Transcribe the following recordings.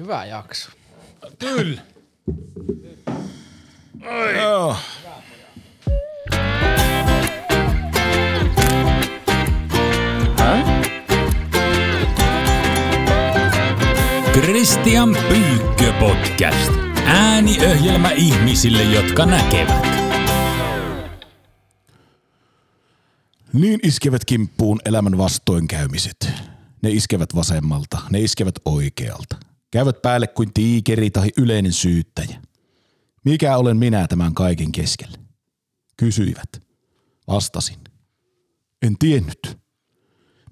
Hyvä jakso. Kyllä. Joo. Christian Pyykkö podcast. Ääniöhjelmä ihmisille, jotka näkevät. Niin iskevät kimppuun elämän vastoinkäymiset. Ne iskevät vasemmalta, ne iskevät oikealta. Käyvät päälle kuin tiikeri tai yleinen syyttäjä. Mikä olen minä tämän kaiken keskellä? Kysyivät. Vastasin. En tiennyt.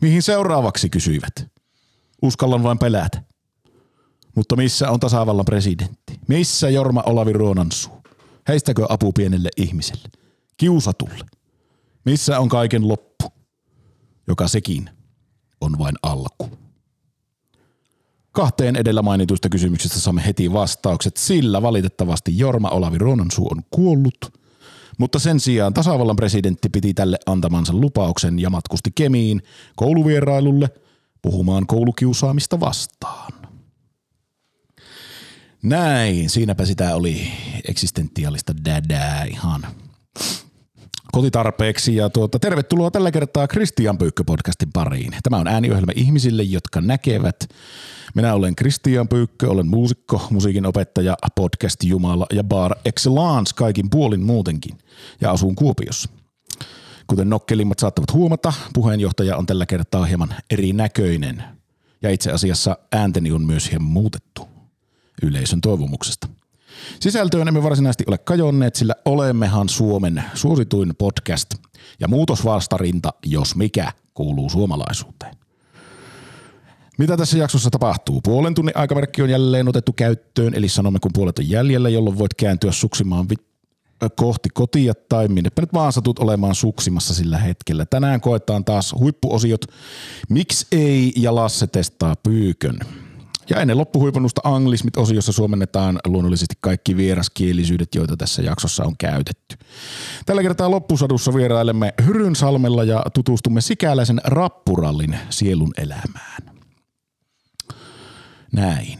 Mihin seuraavaksi kysyivät? Uskallan vain pelätä. Mutta missä on tasavallan presidentti? Missä Jorma Olavi Ruonansuu? Heistäkö apu pienelle ihmiselle? Kiusatulle? Missä on kaiken loppu? Joka sekin on vain alku. Kahteen edellä mainituista kysymyksistä saamme heti vastaukset, sillä valitettavasti Jorma Olavi Ruonansuu on kuollut, mutta sen sijaan tasavallan presidentti piti tälle antamansa lupauksen ja matkusti Kemiin kouluvierailulle puhumaan koulukiusaamista vastaan. Näin, siinäpä sitä oli eksistentiaalista dädää ihan kotitarpeeksi. Ja tuota, tervetuloa tällä kertaa Christian Pyykkö-podcastin pariin. Tämä on ääniohjelma ihmisille, jotka näkevät. Minä olen Christian Pyykkö, olen muusikko, musiikin opettaja, podcast jumala ja bar excellence kaikin puolin muutenkin. Ja asun Kuopiossa. Kuten nokkelimmat saattavat huomata, puheenjohtaja on tällä kertaa hieman erinäköinen. Ja itse asiassa äänteni on myös hieman muutettu yleisön toivomuksesta. Sisältöön emme varsinaisesti ole kajonneet, sillä olemmehan Suomen suosituin podcast ja muutosvastarinta, jos mikä, kuuluu suomalaisuuteen. Mitä tässä jaksossa tapahtuu? Puolen tunnin aikamerkki on jälleen otettu käyttöön, eli sanomme kun puolet on jäljellä, jolloin voit kääntyä suksimaan vi- kohti kotia tai minnepä nyt vaan satut olemaan suksimassa sillä hetkellä. Tänään koetaan taas huippuosiot Miksi ei ja Lasse testaa pyykön. Ja ennen loppuhuipennusta anglismit-osiossa suomennetaan luonnollisesti kaikki vieraskielisyydet, joita tässä jaksossa on käytetty. Tällä kertaa loppusadussa vierailemme Hyrynsalmella ja tutustumme sikäläisen rappurallin sielun elämään. Näin.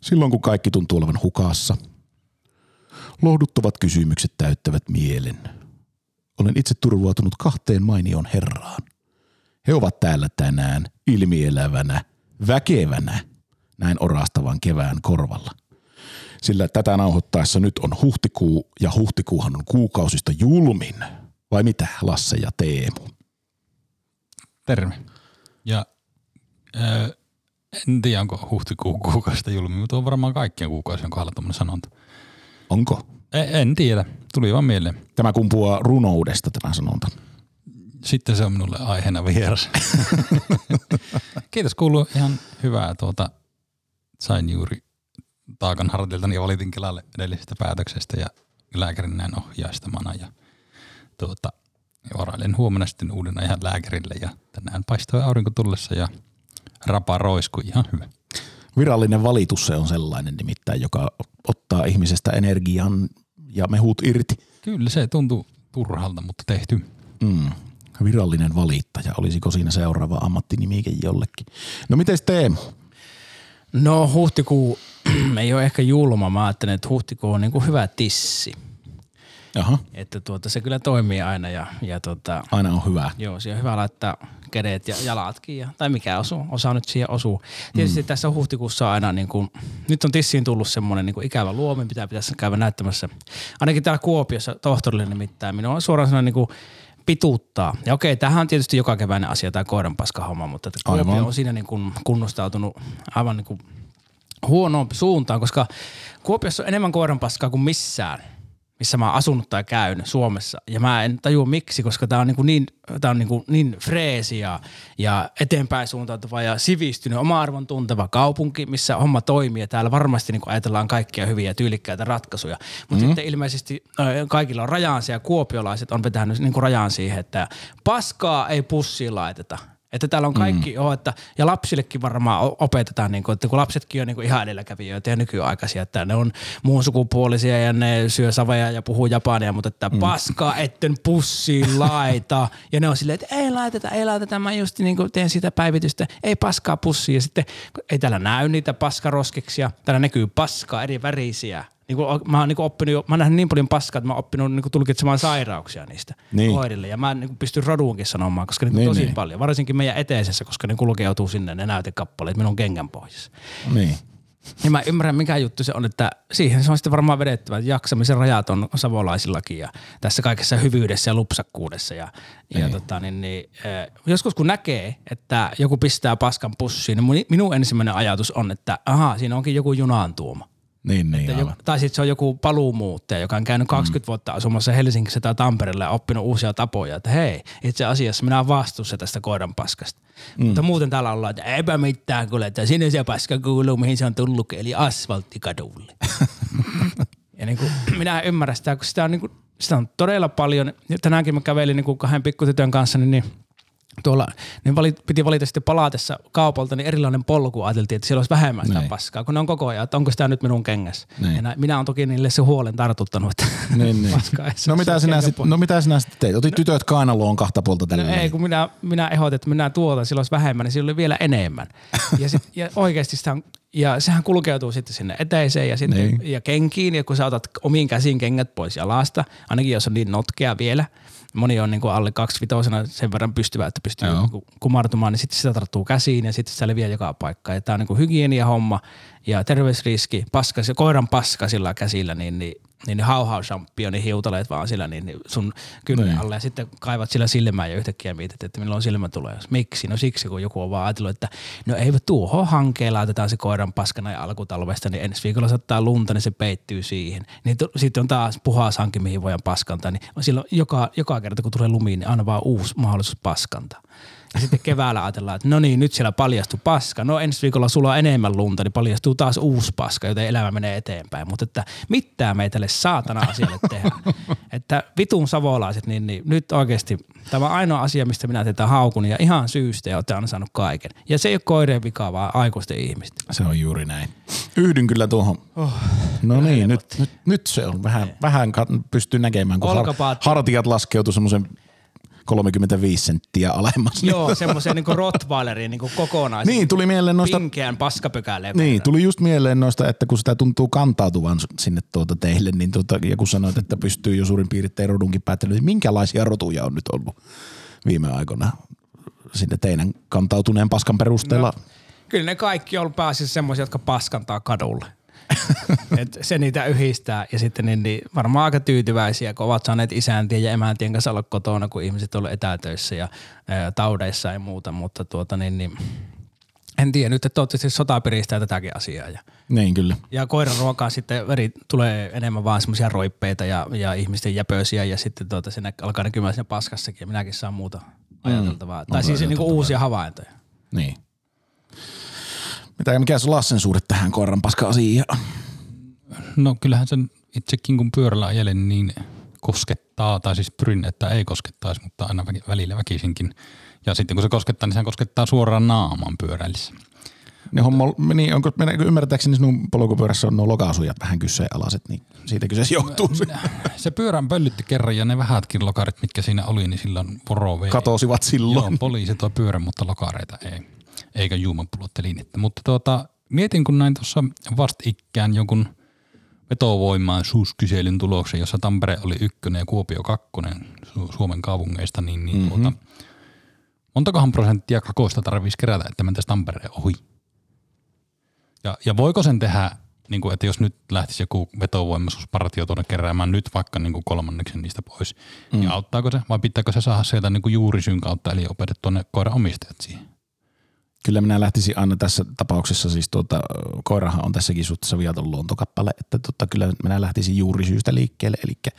Silloin kun kaikki tuntuu olevan hukassa, lohduttavat kysymykset täyttävät mielen. Olen itse turvautunut kahteen mainioon herraan. He ovat täällä tänään ilmielävänä – väkevänä näin orastavan kevään korvalla. Sillä tätä nauhoittaessa nyt on huhtikuu ja huhtikuuhan on kuukausista julmin. Vai mitä Lasse ja Teemu? Terve. Ja äh, en tiedä, onko huhtikuun kuukausista julmi, mutta on varmaan kaikkien kuukausien kohdalla tuommoinen sanonta. Onko? En, en tiedä, tuli vaan mieleen. Tämä kumpuaa runoudesta tämä sanonta. Sitten se on minulle aiheena vieras. Kiitos, kuuluu ihan hyvää. Tuota, sain juuri taakan hartiltani ja valitin Kelalle edellisestä päätöksestä ja lääkärin näin ohjaistamana. Ja tuota, varailen huomenna sitten uuden ajan lääkärille ja tänään paistoi aurinko tullessa ja rapa roisku ihan hyvä. Virallinen valitus se on sellainen nimittäin, joka ottaa ihmisestä energian ja mehut irti. Kyllä se tuntuu turhalta, mutta tehty. Mm virallinen valittaja. Olisiko siinä seuraava ammattinimike jollekin? No miten Teemu? No huhtikuu ei ole ehkä julma. Mä ajattelen, että huhtikuu on niin kuin hyvä tissi. Aha. Että tuota, se kyllä toimii aina ja, ja tota, Aina on hyvä. Joo, siihen on hyvä laittaa kädet ja jalatkin, ja, tai mikä osuu, osaa nyt siihen osuu. Tietysti mm. tässä huhtikuussa aina, niin kuin, nyt on tissiin tullut semmoinen niin kuin ikävä luomi, mitä pitäisi käydä näyttämässä. Ainakin täällä Kuopiossa tohtorille nimittäin. Minua on suoraan sanoen niin kuin pituuttaa. Ja okei, tämähän on tietysti joka keväinen asia tämä homma, mutta että Kuopio on siinä niin kuin kunnostautunut aivan niin kuin huonoon suuntaan, koska Kuopiossa on enemmän koiranpaskaa kuin missään – missä mä oon asunut tai käyn Suomessa. Ja mä en tajua miksi, koska tää on niin, niin, tää on niin, niin freesi ja, ja eteenpäin suuntautuva ja sivistynyt, oma arvon tunteva kaupunki, missä homma toimii. Ja täällä varmasti niin ajatellaan kaikkia hyviä ja tyylikkäitä ratkaisuja. Mutta mm-hmm. sitten ilmeisesti kaikilla on rajansa ja kuopiolaiset on vetänyt niin rajaan siihen, että paskaa ei pussiin laiteta – Että täällä on kaikki, mm. joo, että, ja lapsillekin varmaan opetetaan, niin kuin, että kun lapsetkin on niin kuin ihan edelläkävijöitä ja nykyaikaisia, että ne on muun sukupuolisia ja ne syö saveja ja puhuu japania, mutta että mm. paskaa etten pussiin laita. Ja ne on silleen, että ei laiteta, ei laiteta, mä just niin kuin teen sitä päivitystä, ei paskaa pussiin. Ja sitten ei täällä näy niitä paskaroskiksia, täällä näkyy paskaa eri värisiä. Niin kuin, mä oon niin oppinut, jo- mä oon nähnyt niin paljon paskaa, että mä oon oppinut niin kuin tulkitsemaan sairauksia niistä Niin. koirille. Ja mä niin pystyn roduunkin sanomaan, koska niin Niin, tosi niin. paljon. Varsinkin meidän eteisessä, koska ne kulkeutuu sinne ne näytekappaleet minun kengän pohjassa. Niin. Ja mä ymmärrän, mikä juttu se on, että siihen se on sitten varmaan vedettävä, että jaksamisen rajat on savolaisillakin ja tässä kaikessa hyvyydessä ja lupsakkuudessa. Ja, ja tota, niin, niin, eh, joskus kun näkee, että joku pistää paskan pussiin, niin minun ensimmäinen ajatus on, että aha, siinä onkin joku junaan tuoma. Niin, niin, Että joku, tai sitten se on joku paluumuuttaja, joka on käynyt 20 mm. vuotta asumassa Helsingissä tai Tampereella ja oppinut uusia tapoja. Että hei, itse asiassa minä olen vastuussa tästä koiran paskasta. Mm. Mutta muuten täällä ollaan, että eipä mitään kuule, että sinne se paska kuuluu, mihin se on tullut, eli asfalttikadulle. ja niin kuin, minä en ymmärrä sitä, kun sitä on, niin kuin, sitä on todella paljon. Ja tänäänkin mä kävelin niin kuin kahden pikkutytön kanssa, niin, niin tuolla, niin valit, piti valita sitten palatessa kaupalta, niin erilainen polku ajateltiin, että siellä olisi vähemmän sitä Niin. paskaa, kun ne on koko ajan, että onko sitä nyt minun kengässä. Niin. Ja nä, minä olen toki niille se huolen tartuttanut, että Niin, niin. paskaa saa No mitä, sinä sit, no mitä sinä sitten teit? Otit tytöt kainaloon kahta puolta tällä No ei, kun minä, minä ehdotin, että minä tuotan, silloin olisi vähemmän, niin silloin oli vielä enemmän. Ja, sit, ja oikeasti sitä on, ja sehän kulkeutuu sitten sinne eteiseen ja, sitten, Niin. ja kenkiin, ja kun sä otat omiin käsiin kengät pois jalasta, ainakin jos on niin notkea vielä, moni on niin kuin alle kaksivitosena sen verran pystyvä, että pystyy Joo. niin kuin kumartumaan, niin sitten sitä tarttuu käsiin ja sitten se leviää joka paikkaan. Ja tämä on niin kuin hygienia homma ja terveysriski, paska, se koiran paska sillä käsillä, niin, niin, niin ne hauhaushampioni hiutaleet vaan sillä niin, sun kynän Niin. alle ja sitten kaivat sillä silmään ja yhtäkkiä mietit, että milloin silmä tulee. Miksi? No siksi, kun joku on vaan ajatellut, että no ei tuohon hankeen laitetaan se koiran paskana ja alkutalvesta, niin ensi viikolla saattaa lunta, niin se peittyy siihen. Niin tu- sitten on taas puhas hanki, mihin voidaan paskantaa, niin silloin joka, joka kerta kun tulee lumi, niin aina vaan uusi mahdollisuus paskantaa. Ja sitten keväällä ajatellaan, että no niin, nyt siellä paljastuu paska. No ensi viikolla sulaa enemmän lunta, niin paljastuu taas uusi paska, joten elämä menee eteenpäin. Mutta että mitään me ei tälle saatana asialle tehdä. että vitun savolaiset, niin, niin nyt oikeasti tämä on ainoa asia, mistä minä teitä haukun ja ihan syystä ja olette ansainnut kaiken. Ja se ei ole koireen vika, vaan aikuisten ihmisten. Se on juuri näin. Yhdyn kyllä tuohon. Oh, no niin, nyt, nyt, nyt se on vähän, vähän pystyy näkemään, kun har, hartiat laskeutuu semmoisen 35 senttiä alemmas. Joo, semmoisen niin Rottweilerin niin kokonaan. Niin, tuli mieleen noista Pinkeän paskapökäleen. Niin, tuli just mieleen noista, että kun sitä tuntuu kantautuvan sinne tuota teille, niin tuota, ja kun sanoit, että pystyy jo suurin piirtein rodunkin päättelemään, niin minkälaisia rotuja on nyt ollut viime aikoina sinne teidän kantautuneen paskan perusteella? No. Kyllä ne kaikki on ollut pääasiassa semmoisia, jotka paskantaa kadulle. Et se niitä yhdistää ja sitten niin, niin varmaan aika tyytyväisiä, kun ovat saaneet isäntien ja emäntien kanssa olla kotona, kun ihmiset ollut etätöissä ja ää, taudeissa ja muuta, mutta tuota niin, niin en tiedä, nyt että toivottavasti sota piristää tätäkin asiaa. Ja, Niin kyllä. ja koiran ruokaan sitten veri tulee enemmän vaan semmoisia roippeita ja, ja ihmisten jäpösiä ja sitten tuota, nä- alkaa näkymään siinä paskassakin ja minäkin saan muuta ajateltavaa. Mm, tai siis niin kuin uusia havaintoja. Niin. Mitä, mikä se Lassen suhde tähän koiran paska-asiaan? No kyllähän sen itsekin kun pyörällä ajelen, niin koskettaa, tai siis pyrin, että ei koskettaisi, mutta aina välillä väkisinkin. Ja sitten kun se koskettaa, niin sehän koskettaa suoraan naaman pyöräillissä. Ne homma, niin onko, ymmärtääkseni sinun polkupyörässä on nuo lokaasujat vähän kyseenalaiset, niin siitä kyseessä johtuu se. Se pyörän pöllytti kerran ja ne vähätkin lokarit, mitkä siinä oli, niin silloin voro vei. Katosivat silloin. Joo, poliisi toi pyörän, mutta lokareita ei. Eikä juomapulottelinettä. Mutta tuota, mietin, kun näin tuossa vastikään jonkun vetovoimaisuuskyselyn tuloksen, jossa Tampere oli ykkönen ja Kuopio kakkonen Su- Suomen kaupungeista, niin, niin mm-hmm. tuota, montakohan prosenttia kakoista tarvitsisi kerätä, että mentäisiin Tampereen ohi? Ja, ja voiko sen tehdä, niin kuin, että jos nyt lähtisi joku vetovoimaisuuspartio tuonne keräämään nyt vaikka niin kuin kolmanneksen niistä pois, mm. niin auttaako se vai pitääkö se saada sieltä niin kuin juurisyyn kautta, eli opetettua ne koiran omistajat siihen? Kyllä minä lähtisin aina tässä tapauksessa, siis tuota, koirahan on tässäkin suhteessa viaton luontokappale, että tota, kyllä minä lähtisin juuri syystä liikkeelle, eli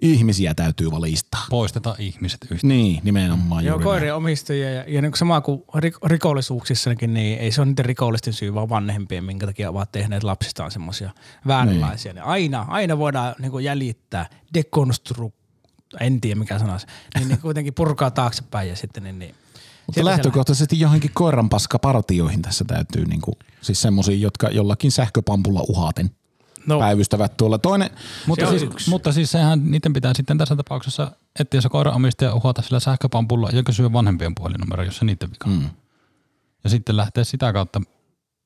ihmisiä täytyy valistaa. Poistetaan ihmiset yhtä. Niin, nimenomaan Joo, juuri koirien omistajia ja, ja niin kuin sama kuin rik- rikollisuuksissakin, niin ei se ole niiden rikollisten syy, vaan vanhempien, minkä takia ovat tehneet lapsistaan semmoisia vääränlaisia. Niin. Aina, aina voidaan niin kuin jäljittää, dekonstru, en tiedä mikä sana se, niin, niin kuitenkin purkaa taaksepäin ja sitten niin, niin Mutta lähtökohtaisesti johonkin koiranpaskapartioihin tässä täytyy niinku, siis semmosia, jotka jollakin sähköpampulla uhaten No, päivystävät tuolla. Toinen, Mutta siis, yksi. mutta siis sehän niiden pitää sitten tässä tapauksessa etsiä se koiranomistaja uhata sillä sähköpampulla ja kysyä vanhempien puhelinnumero, jos se niiden vika. mm, Ja sitten lähtee sitä kautta.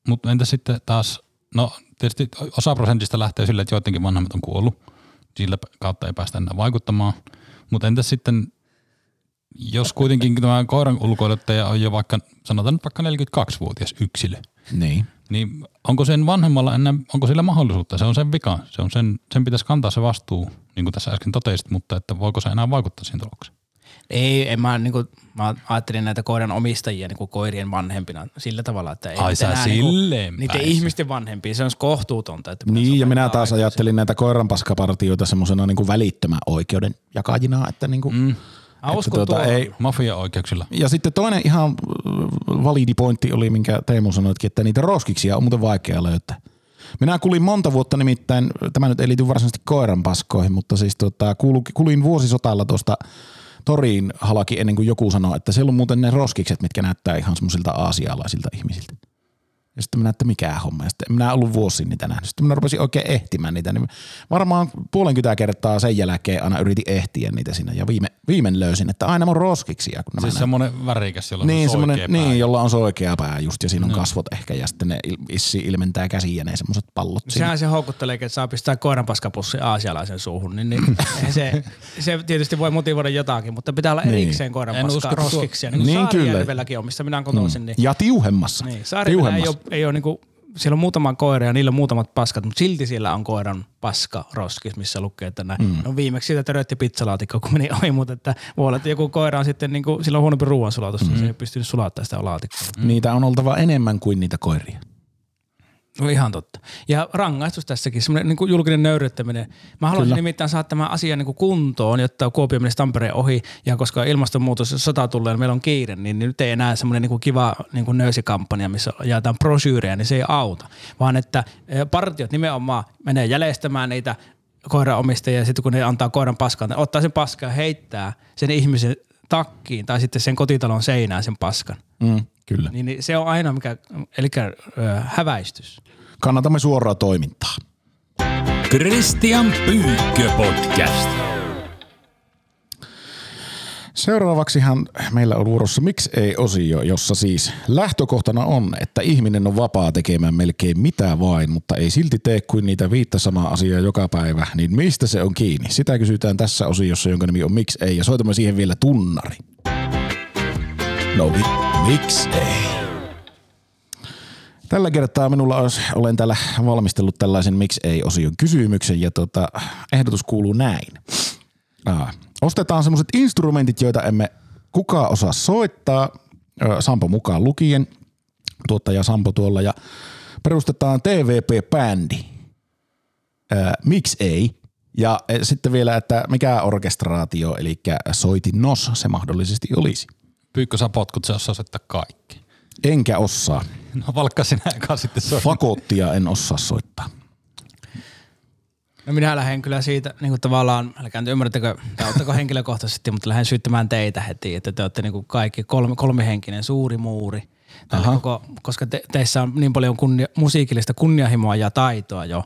Mutta entä sitten taas, no tietysti osa prosentista lähtee sille, että joidenkin vanhemmat on kuollut. Sillä kautta ei päästä enää vaikuttamaan. Mutta entä sitten, jos kuitenkin tämä koiran ulkoiluttaja on jo vaikka, sanotaan nyt vaikka 42-vuotias yksilö, niin. niin onko sen vanhemmalla enää, onko sillä mahdollisuutta? Se on sen vika. Se on sen, sen pitäisi kantaa se vastuu, niin kuin tässä äsken totesit, mutta että voiko se enää vaikuttaa siihen tulokseen? ei, en mä, niinku, mä ajattelin näitä koiran omistajia niinku koirien vanhempina sillä tavalla, että ei Ai sä enää silleen niinku, niiden ihmisten vanhempia, se olisi kohtuutonta. Että Niin, ja minä taas ajattelin näitä koiranpaskapartioita semmoisena niinku välittömän oikeuden jakajina, että niinku, mm. Mä uskon tuohon. ei, Mafia-oikeuksilla. Ja sitten toinen ihan äh, validi pointti oli, minkä Teemu sanoitkin, että niitä roskiksia on muuten vaikea löytää. Minä kulin monta vuotta nimittäin, tämä nyt ei liity varsinaisesti koiranpaskoihin, mutta siis tota, kulin vuosisotalla tuosta toriin halki ennen kuin joku sanoi, että siellä on muuten ne roskikset, mitkä näyttää ihan semmoisilta aasialaisilta ihmisiltä. Ja sitten minä, että mikä homma. Ja sitten minä ollut vuosi niitä nähnyt. Sitten minä rupesin oikein ehtimään niitä. Niin varmaan puolenkymmentä kertaa sen jälkeen aina yritin ehtiä niitä sinne. Ja viime, viimein löysin, että aina on roskiksia. Kun nämä Siis semmoinen värikäs, jolla Niin, on semmoinen, oikea pää. niin, jolla on soikea pää just ja siinä on kasvot ehkä ja sitten ne issi ilmentää käsiä ne semmoiset pallot siinä. Sehän se houkuttelee, että saa pistää koiranpaskapussi aasialaisen suuhun, niin, niin se, se tietysti voi motivoida jotakin, mutta pitää olla Niin. erikseen En koiranpaska roskiksia, niin kuin Niin, niin, kyllä. On, missä minä kotoisin. Niin, Ja tiuhemmassa. niin, ei ole, ei ole niin kuin, siellä on muutama koira ja niillä on muutamat paskat, mutta silti siellä on koiran paska roskis, missä lukee, että näin. Mm. No viimeksi siitä törötti pizzalaatikko, kun meni ohi, mutta että voi olla, että joku koira on sitten, niin kuin, sillä on huonompi ruoansulatus, mm. niin se ei pystynyt sulattamaan sitä laatikkoa. Niitä on oltava enemmän kuin niitä koiria. No ihan totta. Ja rangaistus tässäkin, semmoinen niin julkinen nöyryttäminen. Mä haluaisin Kyllä. nimittäin saada tämän asian niin kuin kuntoon, jotta Kuopio menisi Tampereen ohi. Ja koska ilmastonmuutos ja sota tulee ja meillä on kiire, niin nyt ei enää semmoinen niin kuin kiva niin kuin nöysikampanja, missä jaetaan brosyyrejä, niin se ei auta. Vaan että eh, partiot nimenomaan menee jäljestämään niitä koiraomistajia ja sitten kun ne antaa koiran paskan, ne ottaa sen paskan ja heittää sen ihmisen takkiin tai sitten sen kotitalon seinään sen paskan. Mm, kyllä. Niin, niin se on aina mikä, eli ö, häväistys. Kannatamme suoraa toimintaa. Christian Pyykkö podcast. Seuraavaksihan meillä on vuorossa Miksi ei osio, jossa siis lähtökohtana on, että ihminen on vapaa tekemään melkein mitä vain, mutta ei silti tee kuin niitä viittä samaa asiaa joka päivä, niin mistä se on kiinni? Sitä kysytään tässä osiossa, jonka nimi on Miksi ei, ja soitamme siihen vielä tunnari. No vi, miksi ei? Tällä kertaa minulla olisi, olen täällä valmistellut tällaisen miksi ei-osion kysymyksen ja tota, ehdotus kuuluu näin. Aa, ostetaan semmoiset instrumentit, joita emme kukaan osaa soittaa, Sampo mukaan lukien, tuottaja Sampo tuolla, ja perustetaan TVP-bändi. Miksi ei? Ja sitten vielä, että mikä orkestraatio, eli soitinnos se mahdollisesti olisi. Pyykkö sä potkut, se osaa soittaa kaikki. Enkä osaa. No valkka sinä eka sitten soittaa. Fakottia en osaa soittaa. No minä lähden kyllä siitä niin kuin tavallaan, älkää nyt ymmärrättekö, tai ottako henkilökohtaisesti, mutta lähden syyttämään teitä heti, että te olette niin kuin kaikki kolme, kolmihenkinen suuri muuri. Koko, koska te, teissä on niin paljon kunnia, musiikillista kunnianhimoa ja taitoa jo.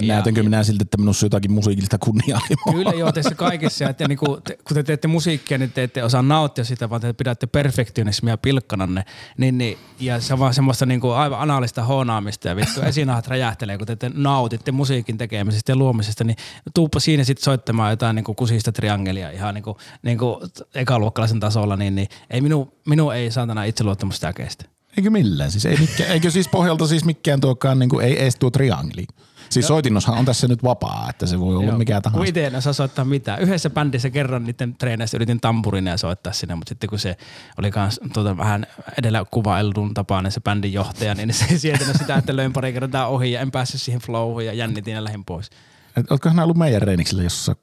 Ja- Näytänkö minä siltä, että minussa on jotakin musiikillista kunnianhimoa? Kyllä joo, teissä kaikissa. Että niinku, te, kun te teette musiikkia, niin te ette osaa nauttia sitä, vaan te pidätte perfektionismia pilkkananne. Niin, niin, ja se on vaan semmoista niinku aivan anaalista hoonaamista ja vittu esinahat räjähtelee, kun te, te nautitte musiikin tekemisestä ja luomisesta, niin tuuppa siinä sitten soittamaan jotain niinku kusista triangelia ihan niinku, niinku ekaluokkalaisen tasolla, niin, niin ei minu, minu ei saatana itseluottamus sitä kestä. Eikö millään? Siis ei mikään, eikö siis pohjalta siis mikään tuokaan, niin kuin, ei edes tuo triangeli? Siis soitinnoshan on tässä nyt vapaa, että se voi olla Joo, mikä tahansa. itse en osaa soittaa mitään. Yhdessä bändissä kerran niiden treeneissä yritin tampurineja soittaa sinne, mutta sitten kun se oli kans tuota vähän edellä kuvailun tapainen se bändin johtaja, niin se ei sietänyt sitä, että löin pari kertaa ohi ja en päässyt siihen flowhun ja jännitin ja lähdin pois. Et Oletko hän ollut meidän reeniksellä jossain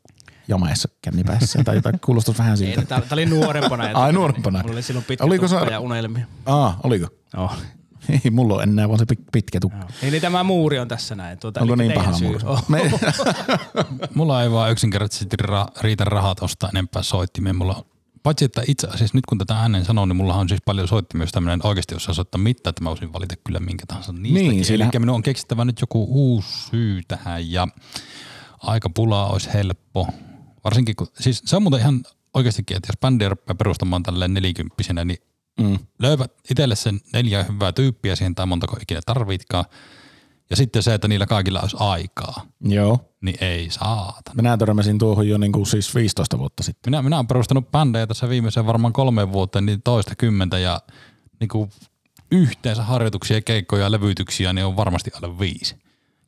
jameessa kännipäissä tai jotain, kuulostaa vähän Ei, siltä. tää, tää oli nuorempana. Ai, nuorempana. Mulla oli silloin pitkä Oliko se- ja unelmia. Aa, oliko? Joo. Ei, mulla on enää vaan se pit- pitkä tukka. Eli Niin, tämä muuri on tässä näin. Tuota, Onko eli niin paha syy. muuri? Oh. Me, Mulla ei vaan yksinkertaisesti ra- riitä rahat ostaa enempää soittimia. Mulla on paitsi että itse asiassa nyt kun tätä äänen sanoo, niin mulla on siis paljon soittimia, jos tämmöinen oikeasti osaa soittaa mitään, että mä voisin valita kyllä minkä tahansa niistäkin. Niin, Eli siinähän- minun on keksittävä nyt joku uusi syy tähän ja aika pulaa olisi helppo. Varsinkin kun, siis se on muuten ihan oikeastikin, että jos bändiä rupeaa perustamaan tälleen nelikymppisenä, niin Mm. löydät itselle sen neljä hyvää tyyppiä siihen tai montako ikinä tarvitkaan. Ja sitten se, että niillä kaikilla olisi aikaa, Joo. niin ei saata. Minä törmäsin tuohon jo niin kuin siis 15 vuotta sitten. Minä, minä olen perustanut bändejä tässä viimeisen varmaan kolme vuotta, niin toista kymmentä ja niin kuin yhteensä harjoituksia, keikkoja ja levytyksiä, niin on varmasti alle viisi.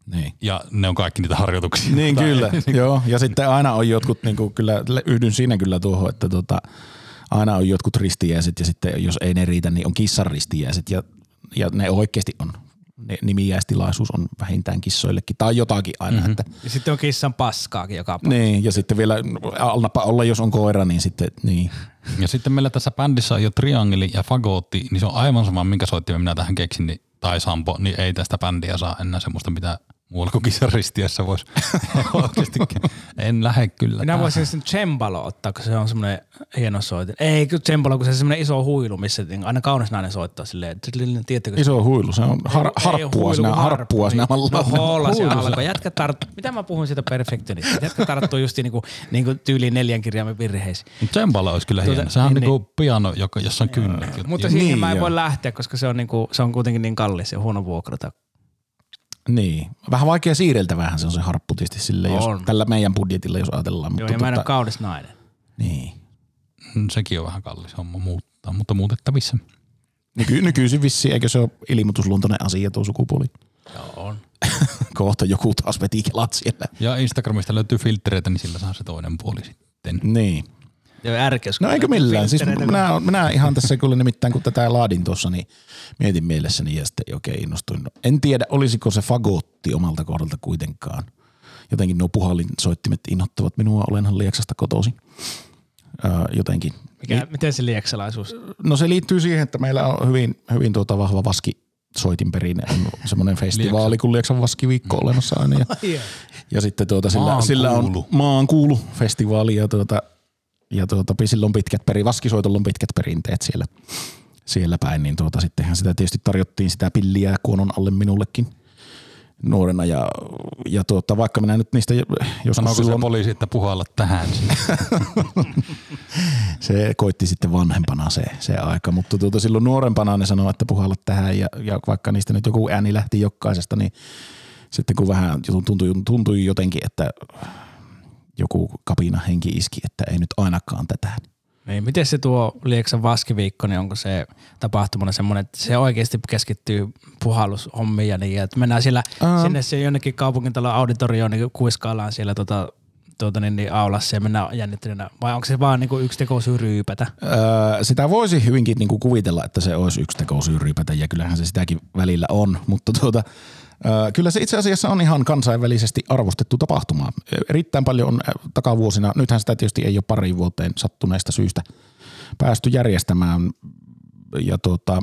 Niin. Ja ne on kaikki niitä harjoituksia. Niin Tai- kyllä, joo. Ja sitten aina on jotkut, niin kuin, kyllä yhdyn siinä kyllä tuohon, että tota, aina on jotkut ristijäiset ja sitten jos ei ne riitä, niin on kissan ristijäiset ja, ja ne oikeasti on. Ne nimijäistilaisuus on vähintään kissoillekin tai jotakin aina. Mm-hmm. Että, Ja sitten on kissan paskaakin joka paikka. niin, ja sitten vielä alnapa olla, jos on koira, niin sitten niin. Ja sitten meillä tässä bändissä on jo triangeli ja fagotti, niin se on aivan sama, minkä soittimen minä tähän keksin, niin, tai sampo, niin ei tästä bändiä saa enää semmoista, mitä muualla kuin kisaristiessä voisi oikeasti. En lähde kyllä. Minä tähän. voisin sen cembalo ottaa, kun se on semmoinen hieno soitin. Ei kyllä cembalo, kun se on semmoinen iso huilu, missä niin aina kaunis nainen soittaa silleen. Tiedättekö? Iso huilu, se on har, Ei- ei harppua, huilu, sinä, harppua sinä niin. No holla se alkoi. Jätkä tart... Mitä mä puhun siitä perfektionista? Jätkä tarttuu just niinku, niinku tyyliin neljän kirjaimen virheisiin. Mutta Tsembalo olisi kyllä Tuota, hieno. Sehän on niin, niinku piano, joka, jossa on kynnet. Mutta siihen niin, mä en voi lähteä, koska se on, niinku, se on kuitenkin niin kallis ja huono vuokrata. Niin. Vähän vaikea siirreltävähän se on se harppu tietysti sille, jos On. tällä meidän budjetilla, jos ajatellaan. Joo, Mutta ja mä en ole tota, kaunis nainen. niin. Mm, Sekin on vähän kallis homma muuttaa, mutta muutettavissa. Nyky, nykyisin vissi, eikö se ole ilmoitusluontoinen asia tuo sukupuoli? Joo, on. Kohta joku taas veti kelat siellä. Ja Instagramista löytyy filtreitä, niin sillä saa se toinen puoli sitten. Niin. Joo, ärkeys. No eikö millään. Siis minä, minä ihan tässä kyllä nimittäin, kun tätä laadin tuossa, niin mietin mielessäni ja sitten oikein innostuin. No, en tiedä, olisiko se fagotti omalta kohdalta kuitenkaan. Jotenkin nuo puhallinsoittimet innoittavat minua, olenhan Lieksasta kotoisin. Öö, jotenkin. Mikä, miten se lieksalaisuus? No se liittyy siihen, että meillä on hyvin, hyvin tuota vahva vaski soitinperinne. On semmoinen festivaali kuin Lieksan vaskiviikko olemassa aina. Ja, ja sitten tuota, sillä, Maan sillä on maan kuulu festivaali ja, tuota, ja tuota, sillä on pitkät peri, vaskisoitolla on pitkät perinteet siellä, siellä päin. Niin tuota, sittenhän sitä tietysti tarjottiin sitä pilliä kuonon alle minullekin nuorena ja, ja tuota, vaikka minä nyt niistä joskus Sanooko se silloin, poliisi, että puhalla tähän? se koitti sitten vanhempana se, se aika, mutta tuota, silloin nuorempana ne sanoi, että puhalla tähän ja, ja vaikka niistä nyt joku ääni lähti jokaisesta, niin sitten kun vähän tuntui, tuntui jotenkin, että joku kapina henki iski, että ei nyt ainakaan tätä. Niin, miten se tuo Lieksan vaskiviikko, niin onko se tapahtumana semmoinen, että se oikeasti keskittyy puhallushommiin ja niin, että mennään siellä Ähm. sinne se jonnekin kaupungintalon auditorioon, niin kuiskaillaan siellä tota, tuota, niin, niin, aulassa ja mennään jännittyneenä, vai onko se vaan niin kuin yksi tekosyy ryypätä? Öö, sitä voisi hyvinkin niin kuin kuvitella, että se olisi yksi tekosyyrypätä ja kyllähän se sitäkin välillä on, mutta tuota, kyllä se itse asiassa on ihan kansainvälisesti arvostettu tapahtuma. Erittäin paljon on takavuosina, nythän sitä tietysti ei ole pari vuoteen sattuneesta syystä päästy järjestämään, ja tuota,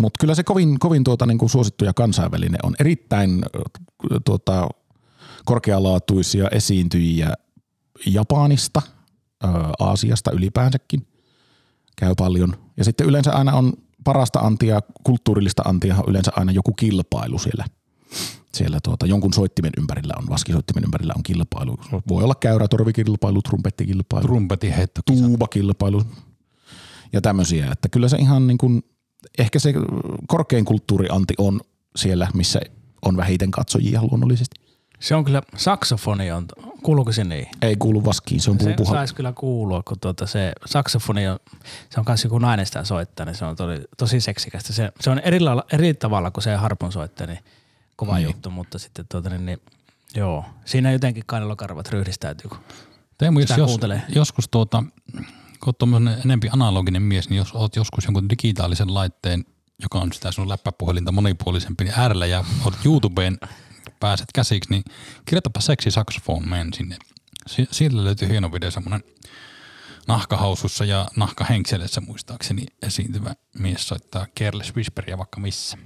mutta kyllä se kovin, kovin tuota, niin kuin suosittu ja kansainvälinen on. Erittäin tuota, korkealaatuisia esiintyjiä Japanista, Aasiasta ylipäänsäkin käy paljon. Ja sitten yleensä aina on parasta antia, kulttuurillista antia yleensä aina joku kilpailu siellä. Siellä tuota, jonkun soittimen ympärillä on, vaskisoittimen ympärillä on kilpailu. Voi olla käyrä, torvikilpailu, trumpettikilpailu Trumpetin heitto. tuubakilpailu ja tämmöisiä. Että kyllä se ihan niin kuin, ehkä se korkein kulttuurianti on siellä, missä on vähiten katsojia luonnollisesti. Se on kyllä, saksofoni on, kuuluuko se niin? Ei kuulu vaskiin, se on Se puupuhal. saisi kyllä kuulua, kun tuota se saksofoni on, se on kanssa joku nainen sitä soittaa, niin se on tosi, tosi seksikästä. Se, se on eri, lailla, eri tavalla kuin se harpun soittaa, niin kova Niin. juttu, mutta sitten tuota niin, niin joo, siinä jotenkin kainalokarvat ryhdistäytyy, kun Teemu, jos, jos joskus tuota, kun tommonen enempi analoginen mies, niin jos oot joskus jonkun digitaalisen laitteen, joka on sitä sun läppäpuhelinta monipuolisempi, niin äärellä ja oot YouTubeen pääset käsiksi, niin kirjoitapa seksi saxophone man sinne. Si- Sillä löytyy hieno video, semmoinen nahkahausussa ja nahkahenkselessä muistaakseni esiintyvä mies soittaa Careless Whisperia vaikka missä.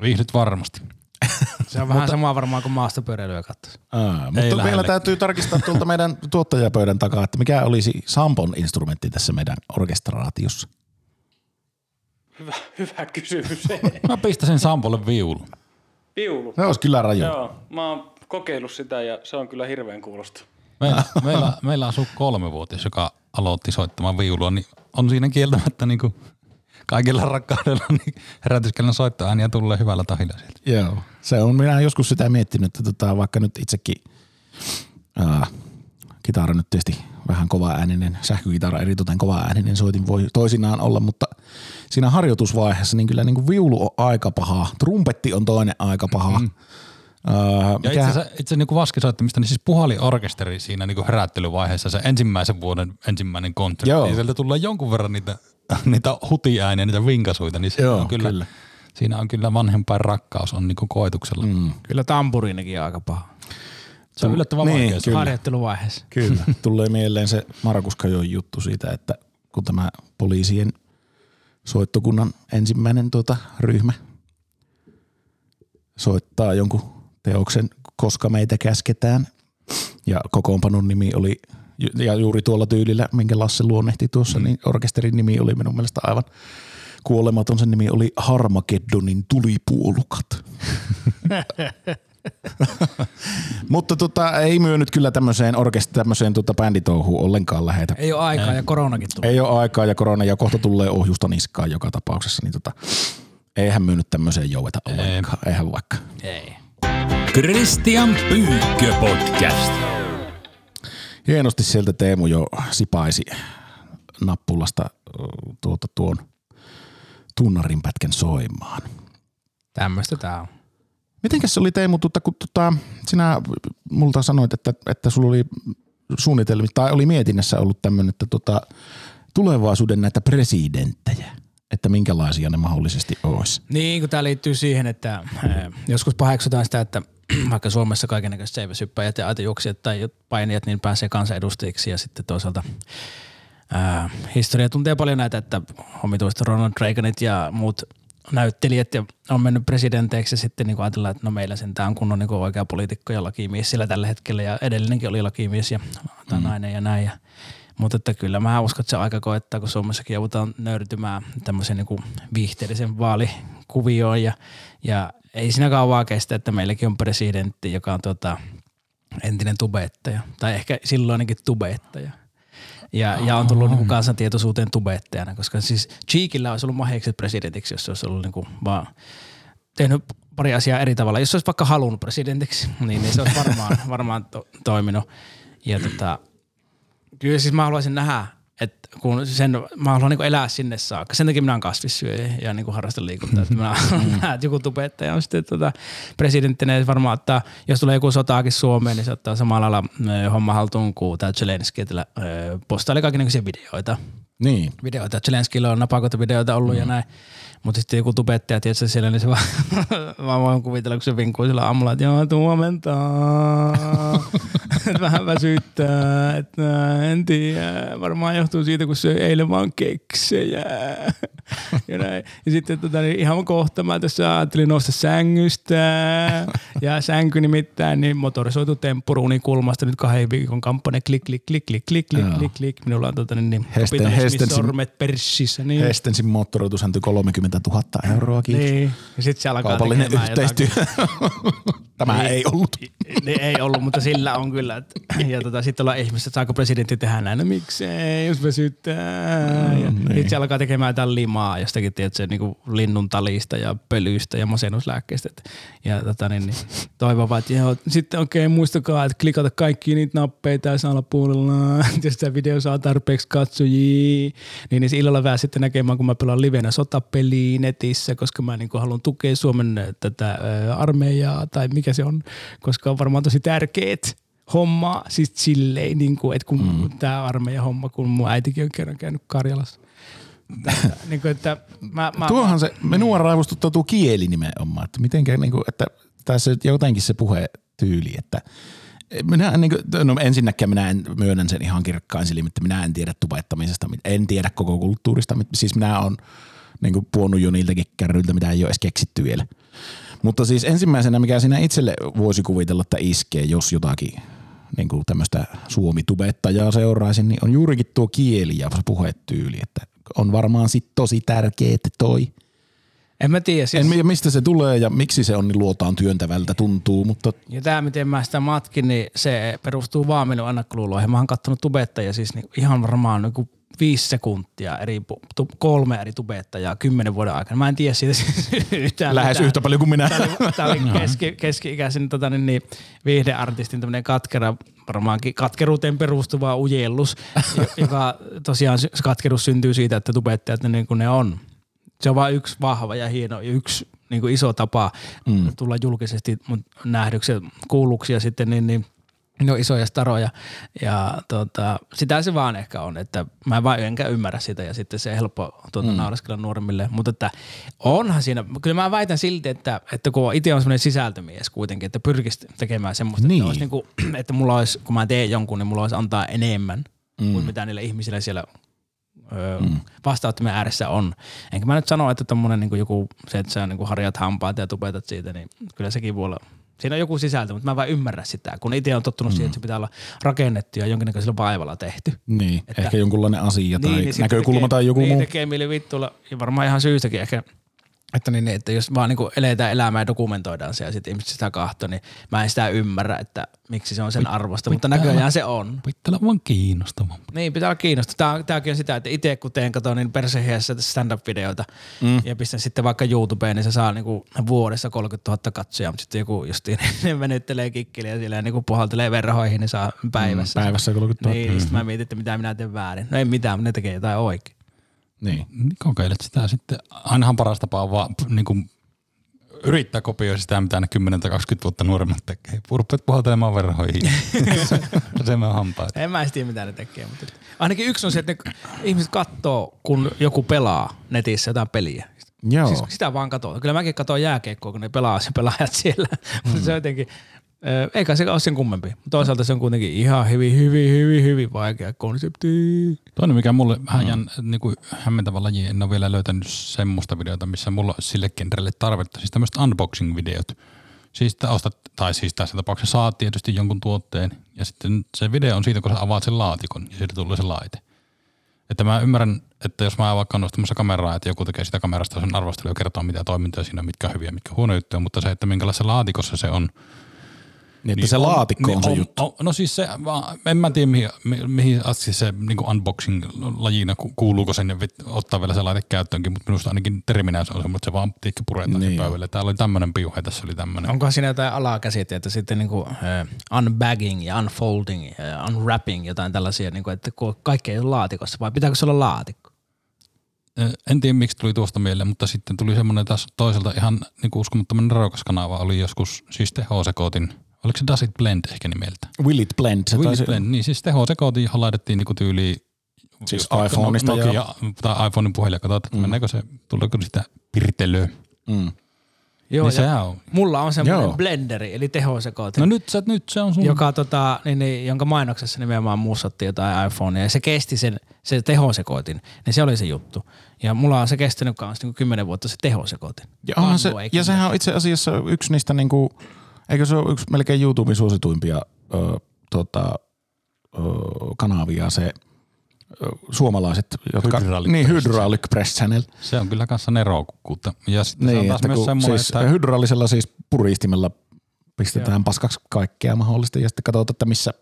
Viihdyt varmasti. Se on vähän sama varmaan kuin maastopyöräilyä katsoisi. Aa, mutta lähellekään. vielä täytyy tarkistaa tuolta meidän tuottajapöydän takaa, että mikä olisi Sampon instrumentti tässä meidän orkestraatiossa. Hyvä, hyvä kysymys. Mä pistäisin Sampolle viulun. Viulu. Se olisi kyllä raju. Joo, mä oon kokeillut sitä ja se on kyllä hirveän kuulosta. Meillä, meillä, meillä asuu kolmevuotias, joka aloitti soittamaan viulua, niin on siinä kieltämättä niin kuin kaikilla rakkaudella niin herätyskellon soittoääniä tulee hyvällä tahilla sieltä. Joo. Se on, minä joskus sitä miettinyt, että tota, vaikka nyt itsekin ää, kitara nyt tietysti vähän kova ääninen, sähkökitara eritoten kova ääninen soitin voi toisinaan olla, mutta siinä harjoitusvaiheessa niin kyllä niin kuin viulu on aika paha, trumpetti on toinen aika paha. Mm. Ää, Ja mikä, itse asiassa, itse niin vaskisoittamista, niin siis puhaliorkesteri siinä niin kuin herättelyvaiheessa, se ensimmäisen vuoden ensimmäinen konsertti, Joo. niin sieltä tulee jonkun verran niitä, niitä hutiääniä, niitä vinkasuita, niin se Joo, on kyllä, kyllä. siinä on kyllä vanhempain rakkaus on niin kuin koetuksella. Mm. Kyllä tampuriinikin aika paha. Se on yllättävän Niin, vaikea. Kyllä. Harjoitteluvaiheessa. Kyllä. Tulee mieleen se Markus Kajon juttu siitä, että kun tämä poliisien soittokunnan ensimmäinen tuota, ryhmä soittaa jonkun teoksen, koska meitä käsketään. Ja kokoonpanon nimi oli, ja juuri tuolla tyylillä, minkä Lasse luonnehti tuossa, niin orkesterin nimi oli minun mielestä aivan kuolematon. Sen nimi oli Harmageddonin tulipuolukat. Mutta tota, ei myö nyt kyllä tämmöiseen orkest- tämmöiseen tota bänditouhuun ollenkaan lähetä. Ei ole aikaa ja koronakin tulee. Ei ole aikaa ja korona ja kohta tulee ohjusta niskaan joka tapauksessa, niin tota, eihän myy nyt tämmöiseen joueta ollenkaan. Eihän vaikka. Ei. Christian Pyykkö podcast. Hienosti sieltä Teemu jo sipaisi nappulasta tuota, tuon tunnarin pätkän soimaan. Tämmöistä tää on. Mitenkäs se oli Teemu, tota, kun tota, sinä multa sanoit, että, että sulla oli suunnitelmi, tai oli mietinnässä ollut tämmöinen, että tota, tulevaisuuden näitä presidenttejä, että minkälaisia ne mahdollisesti olisi. Niin, kun tämä liittyy siihen, että joskus paheksutaan sitä, että vaikka Suomessa kaikenlaiset seiväsyppäjät ja aitojuoksijat tai painijat, niin pääsee kansanedustajiksi ja sitten toisaalta ää, historia tuntee paljon näitä, että omituista Ronald Reaganit ja muut näyttelijät ja on mennyt presidenteiksi ja sitten niin ajatellaan, että no meillä sentään on kunnon niin oikea poliitikko ja lakimies sillä tällä hetkellä ja edellinenkin oli lakimies ja tai mm. nainen ja näin. Ja, mutta että kyllä mä uskon, että se aika koettaa, kun Suomessakin joudutaan nöyrtymään tämmöisen niin viihteellisen vaalikuvioon ja, ja ei siinä kauaa kestä, että meilläkin on presidentti, joka on tota, entinen tubettaja tai ehkä silloinkin tubettaja. Ja, ja on tullut niin kansantietoisuuteen tubettajana, koska siis Cheekillä olisi ollut mahekset presidentiksi, jos se olisi ollut niin kuin vaan tehnyt pari asiaa eri tavalla. Jos se olisi vaikka halunnut presidentiksi, niin, niin se olisi varmaan, varmaan to, toiminut. Ja tota, kyllä siis mä haluaisin nähdä, että kun sen, mä haluan niin elää sinne saakka. Sen takia minä olen kasvissyöjä ja niin harrastan liikuntaa. Että minä haluan nähdä, että joku tubettaja on sitten tota, presidenttinä varmaan ottaa, jos tulee joku sotaakin Suomeen, niin se ottaa samalla lailla ö, homma haltuun kuin tämä Zelenski, että ö, postaili kaikenlaisia videoita. Niin. Videoita, Zelenskillä on napakotavideoita ollut mm. ja näin. Mutta sitten joku tubettaja, tietysti siellä, niin se vaan, mä voin kuvitella, kun se vinkuu sillä aamulla, että joo, huomenta. Että vähän väsyttää, että en tiedä, varmaan johtuu siitä, kun se eilen vaan keksejä. Ja, näin. ja sitten tota, niin ihan kohta mä tässä ajattelin nousta sängystä. Ja sänky nimittäin niin motorisoitu temppuruuni kulmasta nyt kahden viikon kampanja. Klik, klik, klik, klik, klik, klik, klik, klik. Minulla on tota, niin, niin, Hesten- sormet perssissä. Niin. Hestensin moottoroitushänty 30 000 euroa, kiitos. Niin. Ja sitten se alkaa Kaupallinen yhteistyö. Tämä Niin. ei ollut. Niin, ei ollut, mutta sillä on kyllä. Et, ja tota, sitten ollaan ihmiset, että saako presidentti tehdä näin, no miksei, jos väsyttää. Ja niin. sitten se alkaa tekemään jotain limaa jostakin, tiedätkö, niin linnun talista ja pölyistä ja masennuslääkkeistä. Et, ja tota, niin, niin, toivon vaan, että joo, sitten okei, okay, muistakaa, että klikata kaikki niitä nappeja tässä alapuolella. jos tämä video saa tarpeeksi katsojia, niin, niin illalla vähän sitten näkemään, kun mä pelaan livenä sotapeliä netissä, koska mä niin haluan tukea Suomen ö, tätä ö, armeijaa tai mikä se on, koska on varmaan tosi tärkeet homma, siis silleen, niin kuin, että kun mm. tämä armeija homma, kun mun äitikin on kerran käynyt Karjalassa. Tätä, niin kuin, että mä, mä, Tuohan se, minua raivostuttaa tuo kieli nimenomaan, että mitenkä niinku, että tässä jotenkin se puhetyyli, että minä niin kuin, no ensinnäkään minä en myönnän sen ihan kirkkain silmin, että minä en tiedä tubettamisesta, mit- en tiedä koko kulttuurista, siis minä olen niin kuin puonut jo niiltäkin kärryiltä, mitä ei ole edes keksitty vielä. Mutta siis ensimmäisenä, mikä siinä itselle voisi kuvitella, että iskee, jos jotakin niin kuin tämmöistä suomitubettajaa seuraisin, niin on juurikin tuo kieli ja puhetyyli, että on varmaan sit tosi tärkeä, että toi. En mä tiedä. Siis, En tiedä, mistä se tulee ja miksi se on niin luotaan työntävältä tuntuu, mutta ja tämä, miten mä sitä matkin, niin se perustuu vaan minun ennakkoluuloihin. Mä oon kattonut tubettajia siis niin ihan varmaan niin viisi sekuntia, eri, kolme eri tubettajaa kymmenen vuoden aikana. Mä en tiedä siitä siis yhtään lähes mitään. yhtä paljon kuin minä. Tämä oli, oli keski, keski-ikäisen tota, niin, niin, viihdeartistin tämmöinen katkera, varmaankin katkeruuteen perustuva ujellus, jo- joka tosiaan katkeruus syntyy siitä, että tubettajat niin kuin ne on. Se on vain yksi vahva ja hieno ja yksi niin kuin iso tapa mm. tulla julkisesti nähdyksi ja kuulluksi ja sitten niin, niin ne on isoja staroja ja tota, sitä se vaan ehkä on, että mä en vaan enkä ymmärrä sitä ja sitten se helppo tuota, mm. nauraskella nuoremmille, mutta että onhan siinä, kyllä mä väitän silti, että, että kun itse on semmoinen sisältömies kuitenkin, että pyrkisi tekemään semmoista, Niin. että, olisi niin kuin, että mulla olisi, kun mä teen jonkun, niin mulla olisi antaa enemmän mm. kuin mitä niille ihmisille siellä öö, mm. vastaanottimen ääressä on. Enkä mä nyt sano, että tommonen niin joku, se, että sä niin harjat hampaat ja tupetat siitä, niin kyllä sekin voi olla Siinä on joku sisältö, mutta mä en vaan ymmärrä sitä, kun itse on tottunut mm. siihen, että se pitää olla rakennettu ja jonkinnäköisellä vaivalla tehty. Niin, Että- ehkä jonkunlainen asia tai niin, sitten näkökulma tekee, tai joku niin, muu. tekee mieli vittuilla, ja varmaan ihan syystäkin ehkä, että, niin, että jos vaan niin eletään elämää ja dokumentoidaan se ja sitten ihmiset sitä kahtoo, niin mä en sitä ymmärrä, että miksi se on sen arvosta, mutta näköjään se on. Pitää olla vaan kiinnostavaa. Niin, pitää olla kiinnostunut. Tää, tääkin on sitä, että itse kun teen, katon niin persehiessä stand-up-videoita mm. ja pistän sitten vaikka YouTubeen, niin se saa niinku vuodessa 30 000 katsojaa, mutta sitten joku justiin ne venyttelee kikkeliä siellä ja niinku puhaltelee verhoihin, niin saa päivässä. Mm, päivässä 30 000. Niin, mm. sitten mä mietin, että mitä minä teen väärin. No ei mitään, mutta ne tekee jotain oikein. Niin. Niin Kokeilet sitä sitten. Ainahan paras tapa on vaan niin kuin, yrittää kopioida sitä, mitä ne 10 tai 20 vuotta nuoremmat tekee. Rupeat puhaltelemaan verhoihin. se on hampaat. En mä edes tiedä, mitä ne tekee. Mutta ainakin yksi on se, että ne ihmiset katsoo, kun joku pelaa netissä jotain peliä. Joo. Siis sitä vaan katoo. Kyllä mäkin katson jääkiekkoa, kun ne pelaa se pelaajat siellä. Mm. Se on jotenkin, eikä se ole sen kummempi. Mutta Toisaalta se on kuitenkin ihan hyvin, hyvin, hyvin, hyvin vaikea konsepti. Toinen, mikä mulle vähän jän, niin kuin hämmentävä laji, en ole vielä löytänyt semmoista videota, missä mulla sille genrelle tarvetta. Siis tämmöiset unboxing-videot. Siis ostat, tai siis tässä tapauksessa saat tietysti jonkun tuotteen, ja sitten se video on siitä, kun sä avaat sen laatikon, ja siitä tulee se laite. Että mä ymmärrän, että jos mä vaikka nostamassa kameraa, että joku tekee sitä kamerasta sen arvostelua ja kertoo mitä toimintoja siinä mitkä on hyviä, mitkä huonoja juttuja, mutta se, että minkälaisessa laatikossa se on, Niin, että se laatikko on se juttu. on, no siis se, en mä tiedä mihin, mi- mihin asti se niin unboxing-lajina ku- kuuluuko sen ja ottaa vielä se laite käyttöönkin, mutta minusta ainakin terminä se on semmoinen, että se vaan tiikki puretaan niin. Niin. pöydälle. Täällä oli tämmöinen piuhe, tässä oli tämmöinen. Onkohan siinä jotain alakäsitteitä sitten niinku, uh, unbagging ja unfolding ja unwrapping, jotain tällaisia, niinku, että kun kaikki ei ole laatikossa, vai pitääkö se olla laatikko? Ö, En tiedä miksi tuli tuosta mieleen, mutta sitten tuli semmoinen taas toiselta ihan niin uskomattoman nerokas kanava oli joskus, siis tehosekootin, oliko se Does It Blend ehkä nimeltä? Will it blend? Se Will taisi- It Blend, niin siis tehosekootin, johon laitettiin niinku tyyliin Siis iPhoneista Nokia, ja- tai iPhonein puhelin ja katsotaan, että mm. meneekö se, tuleeko sitä pirtelöä. Mm. Joo, niin ja sehän on. mulla on semmoinen Joo. blenderi, eli tehosekootin. No nyt, sä, nyt se on sun. joka, tota, niin, niin, jonka mainoksessa nimenomaan mussattiin jotain iPhonea ja se kesti sen, se tehosekoitin, niin se oli se juttu. Ja mulla on se kestänyt kanssa niin kymmenen vuotta se tehosekoitin. Ja, onhan se, ja sehän on itse asiassa yksi niistä, niinku, eikö se ole yksi melkein YouTuben suosituimpia ö, tota, ö, kanavia, se ö, suomalaiset, jotka... Hydraulic niin, Press Hydraulic Press Channel. Se on kyllä kanssa nerokkuutta. Ja sitten se on Niin, taas myös kun semmoinen, siis että hydraulisella siis puristimella pistetään Joo. paskaksi kaikkea mahdollista ja sitten katsotaan, että missä,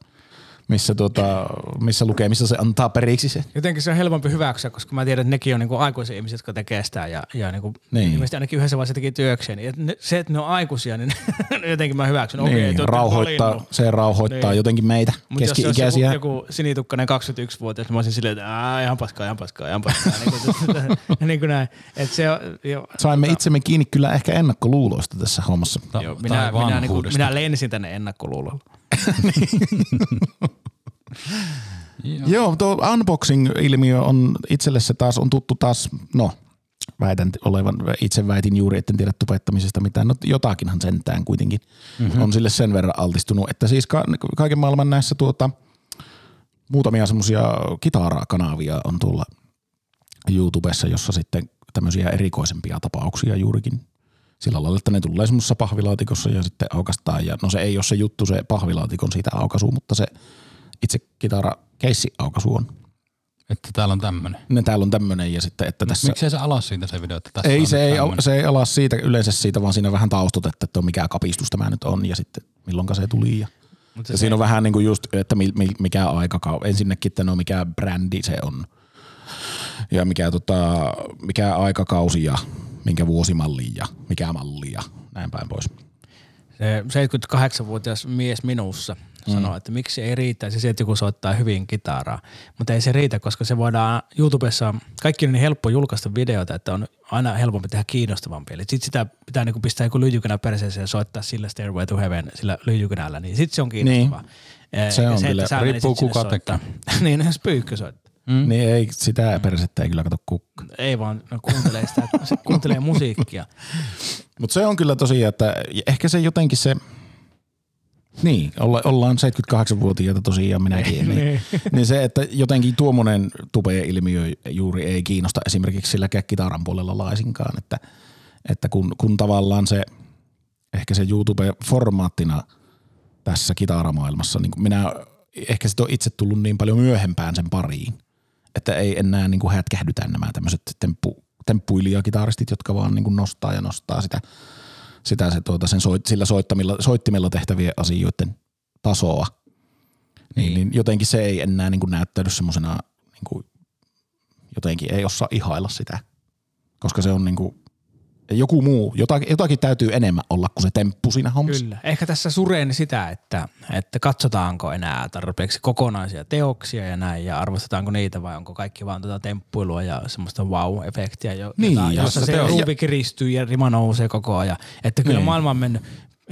missä, tuota, missä lukee, missä se antaa periksi se. Jotenkin se on helpompi hyväksyä, koska mä tiedän, että nekin on niinku aikuisia ihmisiä, jotka tekee sitä ja, ja niinku, Niin. ilmeisesti ainakin yhdessä vaiheessa teki työkseen. Niin että ne, se, että ne on aikuisia, niin jotenkin mä hyväksyn. Niin, ootte rauhoittaa, valinnut. se rauhoittaa Niin. jotenkin meitä, jos olisi keski-ikäisiä. joku, joku sinitukkainen 21-vuotias, niin mä olisin silleen, että Ää, ihan paskaa, ihan paskaa, ihan paskaa. niin, kuin, niin kuin näin. Että se on, jo, Saimme itsemme kiinni kyllä ehkä ennakkoluuloista tässä hommassa. Joo, minä, minä, niin kuin, minä lensin tänne ennakkoluulolla. Joo. Joo, tuo unboxing-ilmiö on itselle se taas on tuttu taas, no väitän olevan, itse väitin juuri, etten tiedä tubettamisesta mitään, no jotakinhan sentään kuitenkin mm-hmm. on sille sen verran altistunut, että siis ka- kaiken maailman näissä tuota, muutamia semmoisia kitarakanavia on tuolla YouTubessa, jossa sitten tämmöisiä erikoisempia tapauksia juurikin sillä lailla, että ne tulee semmoisessa pahvilaatikossa ja sitten aukastaan. Ja no se ei ole se juttu, se pahvilaatikon siitä aukaisu, mutta se itse kitara keissi aukaisu on. Että täällä on tämmönen. Ne täällä on tämmöinen ja sitten, että tässä... Miksei se alas siitä se video, että tässä Ei on se, ei, tämmönen? se ei ala siitä yleensä siitä, vaan siinä vähän taustut, että on mikä kapistus tämä nyt on ja sitten milloinka se tuli. Ja, Mutta ja se, siinä on vähän niin kuin just, että mi, mi, mikä aikakau, ensinnäkin, että no mikä brändi se on ja mikä, tota, mikä aikakausi ja minkä vuosimalli ja mikä malli ja näin päin pois. se 78-vuotias mies minussa Mm. sanoi, että miksi ei riittäisi se, että joku soittaa hyvin kitaraa. Mutta ei se riitä, koska se voidaan YouTubessa, kaikki on niin helppo julkaista videoita, että on aina helpompi tehdä kiinnostavampi. Eli sit sitä pitää niinku pistää joku lyijykynä perseeseen ja soittaa sillä Stairway to Heaven, sillä lyijykynällä, niin sit se on kiinnostavaa. Niin. Se on kyllä. sä Riippuu kuka soittaa. niin, jos pyykkö soittaa. Mm. Niin ei, sitä persettä ei kyllä kato kukka. Ei vaan, no kuuntelee sitä, se kuuntelee musiikkia. Mutta se on kyllä tosiaan, että ehkä se jotenkin se, niin, olla, ollaan 78-vuotiaita tosiaan minäkin, niin, niin se, että jotenkin tuommoinen tupeen ilmiö juuri ei kiinnosta esimerkiksi sillä kitaran puolella laisinkaan, että, että kun, kun tavallaan se, ehkä se YouTube-formaattina tässä kitaramaailmassa, niin minä ehkä sit on itse tullut niin paljon myöhempään sen pariin, että ei enää niin kuin hätkähdytä nämä tämmöiset temppu, temppuilijakitaristit, jotka vaan niin kuin nostaa ja nostaa sitä, sitä se, tuota, sen soit, sillä soittamilla, soittimella tehtävien asioiden tasoa. Niin, niin jotenkin se ei enää niin kuin näyttäydy semmoisena, niin kuin, jotenkin ei osaa ihailla sitä, koska se on niin kuin, joku muu, jotakin, jotakin täytyy enemmän olla kuin se temppu siinä hommassa. Kyllä. Ehkä tässä sureen sitä, että, että katsotaanko enää tarpeeksi kokonaisia teoksia ja näin, ja arvostetaanko niitä vai onko kaikki vaan tuota temppuilua ja semmoista wow-efektiä, jo, Niin, jota, jossa se se teo- ruuvi kiristyy ja rima nousee koko ajan. Että kyllä Niin. maailma on mennyt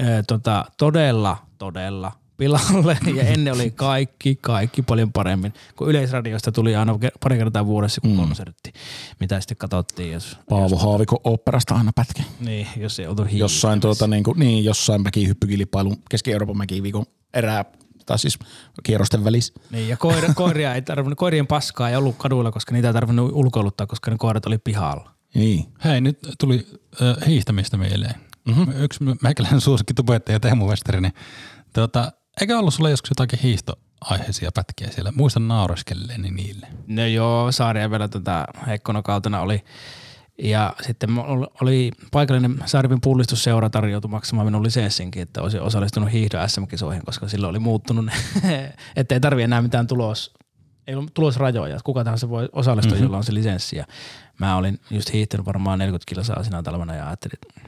äh, tota, todella, todella pilalle ja ennen oli kaikki, kaikki paljon paremmin. Kun Yleisradiosta tuli aina pari kertaa vuodessa kun mm. konsertti, mitä sitten katsottiin, jos, Paavo Haavikon oopperasta aina pätkä. niin, jos ei oltu. Jossain, tuota, niin, kuin, niin, jossain mäkihyppykilpailun Keski-Euroopan mäkiviikon erää, tai siis kierrosten välissä. Niin, ja koira, koiria ei tarvinnut, koirien paskaa ei ollut kaduilla, koska niitä ei tarvinnut ulkoiluttaa, koska ne koirat oli pihalla. Niin. Hei, nyt tuli äh, hiihtämistä mieleen. Mm-hmm. Yksi meikäläinen suosikki tubettaja Teemu Westeri, niin tuota, eikö ollut sulla joskus jotakin hiihtoaiheisia pätkiä siellä? Muistan naureskelleeni niille. No joo, Saaria vielä tota heikkona kautena oli. Ja sitten oli paikallinen Saarivin pullistusseura tarjoutui maksamaan minun lisenssinkin, että olisin osallistunut hiihdon SM-kisoihin, koska silloin oli muuttunut, että ei tarvi enää mitään tulos, ei ollut tulosrajoja, kuka tahansa voi osallistua, mm-hmm. jolla on se lisenssi. Ja mä olin just hiihtänyt varmaan 40 kilsaa sinä talvena ja ajattelin, että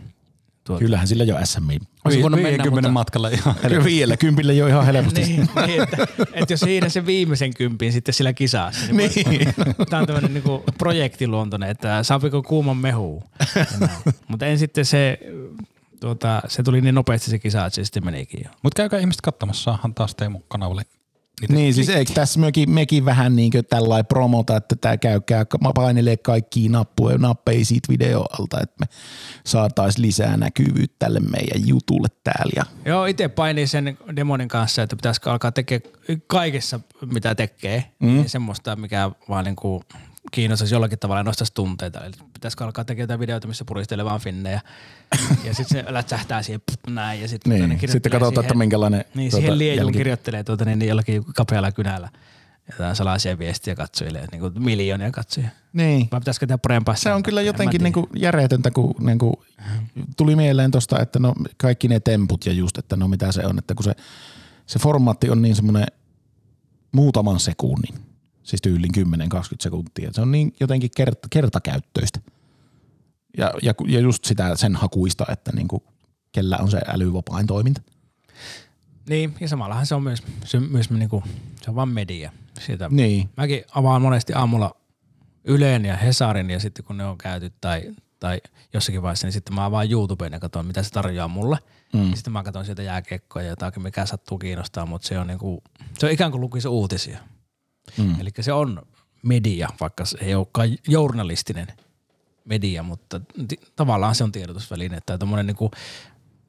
tuo, Kyllähän sillä jo SMI. Olisi voinut mennä, 50 mutta- matkalla ihan Kyllä vielä kympillä jo ihan helposti. niin, niin että, että jos hiihdän sen viimeisen kympin sitten sillä kisassa, niin, niin. tämä on tämmöinen niinku projektiluontoinen, että saapiko kuuman mehu. Mutta en sitten se, tuota, se tuli niin nopeasti se kisa, että se sitten menikin jo. Mutta käykää ihmiset katsomassa, saahan taas Teemu kanavalle. Niitä Niin, siis eikö tässä mekin, mekin vähän niin kuin tällainen promota, että tämä käykää, painelee kaikkia nappuja, nappeja siitä video alta, että me saataisiin lisää näkyvyyttä tälle meidän jutulle täällä. Ja Joo, itse painin sen demonin kanssa, että pitäisikö alkaa tekemään kaikessa, mitä tekee, mm. niin semmoista, mikä vaan niinku kiinnostaisi jollakin tavalla nostaisi tunteita. Eli pitäisikö alkaa tekemään jotain videoita, missä puristelee vaan finnejä. ja sitten se lätsähtää siihen pff, näin. Ja sitten niin, sitten katsotaan, että minkälainen Niin, tuota, siihen liejuun jälki- kirjoittelee tuota, niin, niin jollakin kapealla kynällä. Jotain salaisia viestiä katsojille, niin kuin miljoonia katsojia. Niin. Vai pitäisikö tehdä parempaa? Se on kyllä jotenkin tiedä. niinku järjetöntä, kun niinku tuli mieleen tuosta, että no kaikki ne temput ja just, että no mitä se on, että kun se, se formaatti on niin semmoinen muutaman sekunnin, siis tyylin 10-20 sekuntia, se on niin jotenkin kert, kertakäyttöistä. Ja, ja, ja just sitä sen hakuista, että niinku, kellä on se älyvapain toiminta. Niin, ja samallahan se on myös, se, myös niinku, se on vaan media. Siitä, Niin. Mäkin avaan monesti aamulla Yleen ja Hesarin ja sitten kun ne on käyty tai, tai jossakin vaiheessa, niin sitten mä avaan YouTubeen ja katson, mitä se tarjoaa mulle. Mm. Sitten mä katson sieltä jääkiekkoa ja jotakin, mikä sattuu kiinnostaa, mutta se on, niinku, se on ikään kuin lukisi uutisia. Mm. Eli se on media, vaikka se ei olekaan journalistinen media, mutta ti- tavallaan se on tiedotusväline. Tai tommonen, niinku,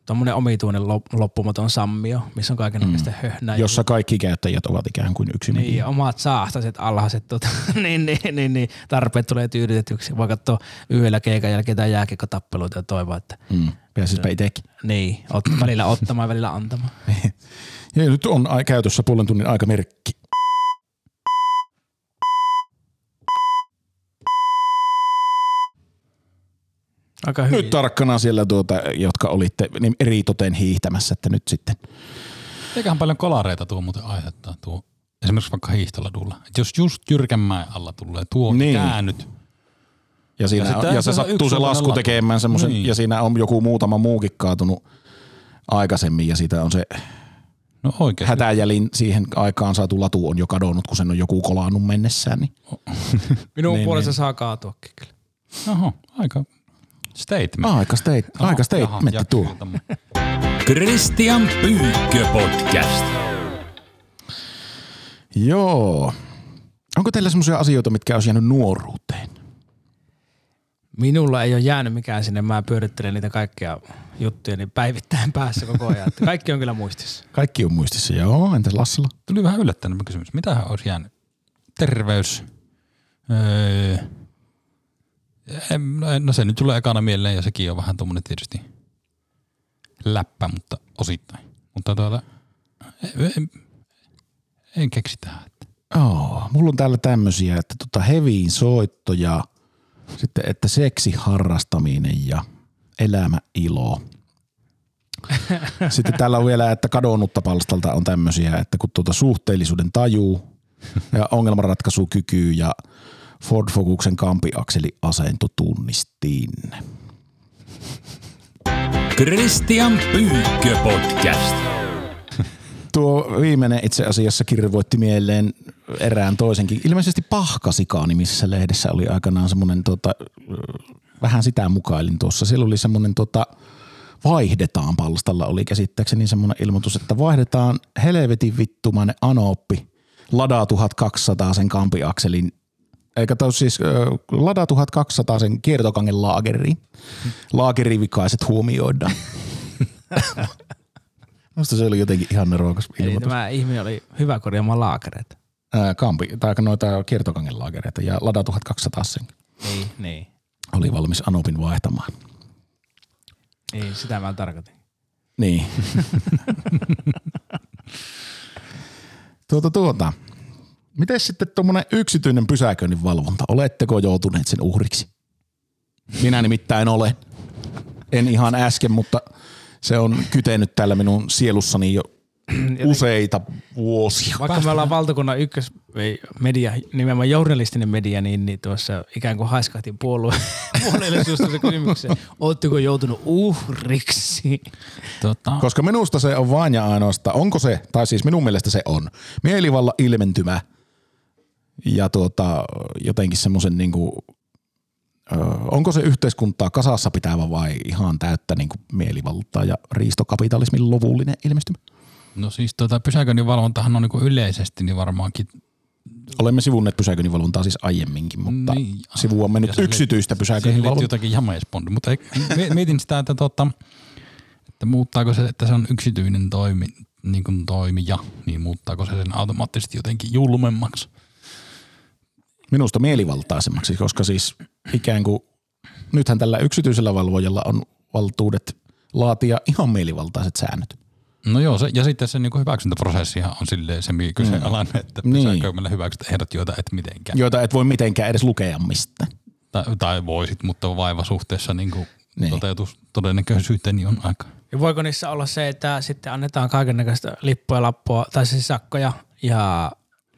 tommonen omituinen lop- loppumaton sammio, missä on kaikenlaista mm. höhnää. Jossa kaikki käyttäjät ovat ikään kuin yksi niin, media. ja omat saastaset, alhaiset tota, niin, niin, niin, niin, tarpeet tulee tyydytetyksi. Voi katsoa yhdellä keikan jälkeen tai jääkiekkotappeluita ja toivoa, että mm. Pääsispä itsekin. Niin, ot, välillä ottamaan ja välillä antamaan. Ja nyt on käytössä puolen tunnin aikamerkki. Aika hyvin. Nyt tarkkana siellä, tuota, jotka olitte niin eri toteen hiihtämässä, että nyt sitten. Eiköhän paljon kolareita tuo muuten aiheuttaa tuo. Esimerkiksi vaikka hiihtoladulla. Et jos just Jyrkänmäen alla tulee tuo Niin. käännyt, Ja, siinä Ja sitä ja se on sattuu se lasku tekemään semmoisen, Niin. ja siinä on joku muutama muukin kaatunut aikaisemmin, ja siitä on se no hätäjälin siihen aikaan saatu latu on jo kadonnut, kun sen on joku kolannut mennessään. Niin. Minun Niin, puolesta niin. saa kaatuakin kyllä. Oho, aika statement. Aika, state, aika jaha, statementti jatkuu tuo. tommonen. Christian Pyykkö podcast. Joo. Onko teillä semmoisia asioita, mitkä olisi jäänyt nuoruuteen? Minulla ei ole jäänyt mikään sinne, mä pyörittelen niitä kaikkia juttuja niin päivittäin päässä koko ajan. Että kaikki on kyllä muistissa. Kaikki on muistissa, joo. Entäs Lassila? Tuli vähän yllättävä kysymys. Mitähän olisi jäänyt? Terveys. Öö, en, no se nyt tulee ekana mieleen ja sekin on vähän tuommoinen tietysti läppä, mutta osittain. Mutta tuota, en, en, en keksi tähän. Oh, mulla on täällä tämmöisiä, että tota heviin soitto ja sitten, että seksi harrastaminen ja elämä ilo. Sitten täällä on vielä, että kadonnutta palstalta on tämmöisiä, että kun tuota suhteellisuuden taju ja ongelmanratkaisukyky ja Ford Focusen kampiakseli asento tunnistin. Christian Pyykkö podcast. Tuo viimeinen itse asiassa kirvoitti mieleen erään toisenkin. Ilmeisesti Pahkasikaa nimisessä lehdessä oli aikanaan semmoinen, tota, vähän sitä mukailin tuossa. Siellä oli semmoinen tota, vaihdetaan palstalla oli käsittääkseni semmoinen ilmoitus, että vaihdetaan helvetin vittumainen Anooppi Lada 1200 sen kampiakselin eikä tos siis ö, Lada 1200 sen kiertokangen laageriin. Laagerivikaiset huomioidaan. Musta se oli jotenkin ihan nerokas Eli ilmoitus. tämä ihminen oli hyvä korjaamaan laakereita. Ää, kampi, tai noita kiertokangen laagereita ja Lada 1200 sen Niin, niin. oli valmis Anopin vaihtamaan. Niin, sitä mä tarkoitin. Niin. tuota, tuota. Miten sitten tuommoinen yksityinen pysäköinnin valvonta? Oletteko joutuneet sen uhriksi? Minä nimittäin olen. En ihan äsken, mutta se on kytenyt täällä minun sielussani jo useita vuosia. Vaikka me ollaan valtakunnan ykkös ei, media, nimenomaan journalistinen media, niin, niin tuossa ikään kuin haiskahtiin puolue, puolueelle suusta kysymykseen. Oletteko joutunut uhriksi? Tota, Koska minusta se on vain ja ainoastaan, onko se, tai siis minun mielestä se on, mielivalla ilmentymä ja tuota, jotenkin semmoisen niinku, ö, onko se yhteiskuntaa kasassa pitävä vai ihan täyttä niinku mielivaltaa ja riistokapitalismin lopullinen ilmestymä? no siis tota, pysäköinnin valvontahan on niinku yleisesti niin varmaankin Olemme sivunneet pysäköinninvalvontaa siis aiemminkin, mutta Niin, niin, sivuamme nyt yksityistä pysäköinninvalvontaa. jotakin jameispondi, mutta mietin sitä, että, tota, että muuttaako se, että se on yksityinen toimi, niin kuin toimija, niin muuttaako se sen automaattisesti jotenkin julmemmaksi? Minusta mielivaltaisemmaksi, koska siis ikään kuin nythän tällä yksityisellä valvojalla on valtuudet laatia ihan mielivaltaiset säännöt. No joo, se, ja sitten se niin hyväksyntäprosessihan on silleen se kyseenalainen, että Niin. pysäköimällä hyväksyt ehdot, joita et mitenkään. joita et voi mitenkään edes lukea mistään. Tai, tai voisit, mutta vaiva suhteessa niin kuin Niin. toteutus todennäköisyyteen niin on aika. Ja voiko niissä olla se, että sitten annetaan kaikennäköistä lippua, lappua tai siis sakkoja ja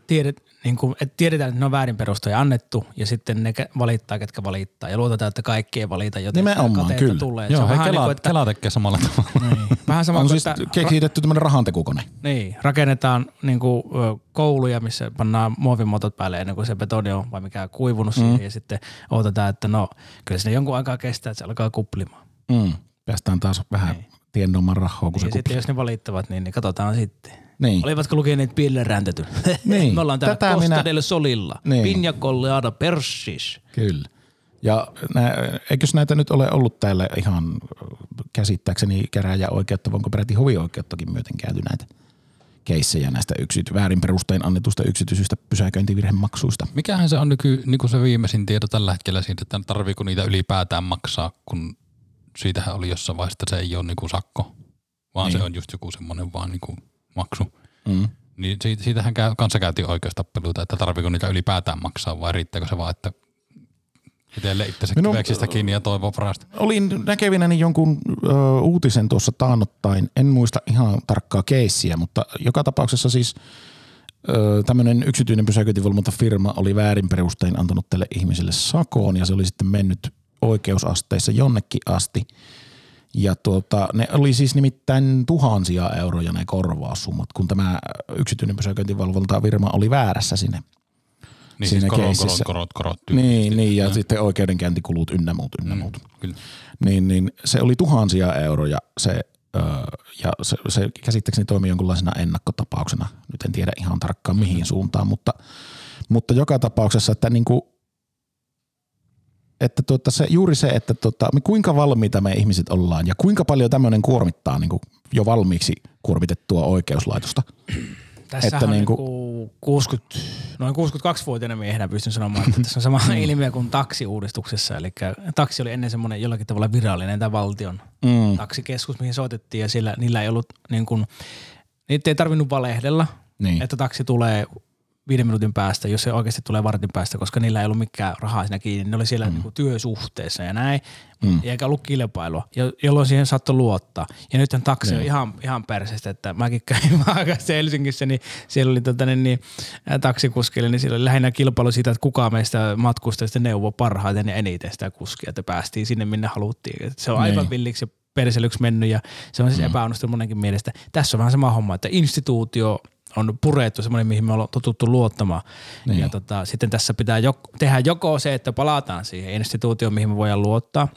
tiedet, niin kuin, että tiedetään, että ne on väärin perustoja annettu ja sitten ne valittaa, ketkä valittaa ja luotetaan, että kaikki ei valita, joten Nimenomaan, kateetta kyllä. tulee. Se Joo, on hei, vähän Kela, niin kuin, että, Kela tekee samalla tavalla. niin, vähän sama On kuin, siis että kehitetty tämmöinen rahantekukone. Niin, rakennetaan niin kuin, kouluja, missä pannaan muovimotot päälle ennen kuin se betoni on vai mikä kuivunut mm. siihen ja sitten odotetaan, että no kyllä sinne jonkun aikaa kestää, että se alkaa kuplimaan. Mm. Päästään taas vähän Niin. tiennomaan rahaa, kun Niin, se ja sitten jos ne valittavat, niin, niin katsotaan sitten. Niin. Olivatko lukeneet Pille räntetyn? Niin, Me ollaan täällä tätä Costa minä- Solilla. Niin. Pinja colada persis. Kyllä. Ja nä, eikös näitä nyt ole ollut täällä ihan käsittääkseni käräjäoikeutta, vai onko peräti hovioikeuttakin myöten käyty näitä keissejä näistä yksity- väärin perustein annetusta yksityisistä pysäköintivirhemaksuista. Mikähän se on nyky, niin kuin se viimeisin tieto tällä hetkellä siitä, että tarviiko niitä ylipäätään maksaa, kun siitähän oli jossain vaiheessa, että se ei ole niinku sakko, vaan Niin. niin. se on just joku semmoinen vaan niinku maksu. Mm. Niin siitä, siitähän käy, kanssa käytiin oikeustappeluita, että tarviiko niitä ylipäätään maksaa vai riittääkö se vaan, että itselle itsensä Minun- kiveksistä kiinni ja toivoo parasta. Olin näkevinäni jonkun ö, uutisen tuossa taannottain, en muista ihan tarkkaa keissiä, mutta joka tapauksessa siis tämmöinen yksityinen pysäköintivalvontafirma oli väärin perustein antanut tälle ihmiselle sakoon ja se oli sitten mennyt oikeusasteissa jonnekin asti. Ja tuota, ne oli siis nimittäin tuhansia euroja ne korvaussummat, kun tämä yksityinen pysäköintivalvontafirma oli väärässä sinne. Niin Siinä siis korot, korot, korot, korot. Niin, niin ja sitten oikeudenkäyntikulut ynnä muut, ynnä muut. Kyllä. Niin, niin se oli tuhansia euroja se, öö, ja se, se käsittääkseni toimi jonkunlaisena ennakkotapauksena. Nyt en tiedä ihan tarkkaan mihin suuntaan, mutta, mutta joka tapauksessa, että niinku, että tuota se, juuri se, että tuota, me kuinka valmiita me ihmiset ollaan ja kuinka paljon tämmöinen kuormittaa niinku jo valmiiksi kuormitettua oikeuslaitosta. Tässä Että on niinku- niinku 60, noin 62-vuotiaana miehenä pystyn sanomaan, että tässä on sama Mm. ilmiö kuin taksiuudistuksessa. Eli taksi oli ennen semmoinen jollakin tavalla virallinen tämä valtion Mm. taksikeskus, mihin soitettiin ja sillä, niillä ei ollut niin kuin, niitä ei tarvinnut valehdella, Niin. että taksi tulee viiden minuutin päästä, jos se oikeasti tulee vartin päästä, koska niillä ei ollut mikään rahaa siinä kiinni. Ne oli siellä mm. niin työsuhteessa ja näin, mm. eikä ollut kilpailua, jo- jolloin siihen saattoi luottaa. Ja nyt taksi on Niin. ihan, ihan persestä, että mäkin kävin vaakassa Helsingissä, niin siellä oli tota, niin, niin, taksikuskille, niin siellä oli lähinnä kilpailu siitä, että kuka meistä matkustajista neuvoi parhaiten ja eniten sitä kuskia, että päästiin sinne minne haluttiin. Et se on aivan Niin. villiksi ja perselyksi mennyt ja se on siis mm. epäonnistunut monenkin mielestä. Tässä on vähän sama homma, että instituutio on purettu, semmoinen, mihin me ollaan totuttu luottamaan. Niin. Ja tota, sitten tässä pitää jok, tehdä joko se, että palataan siihen instituutioon, mihin me voidaan luottaa,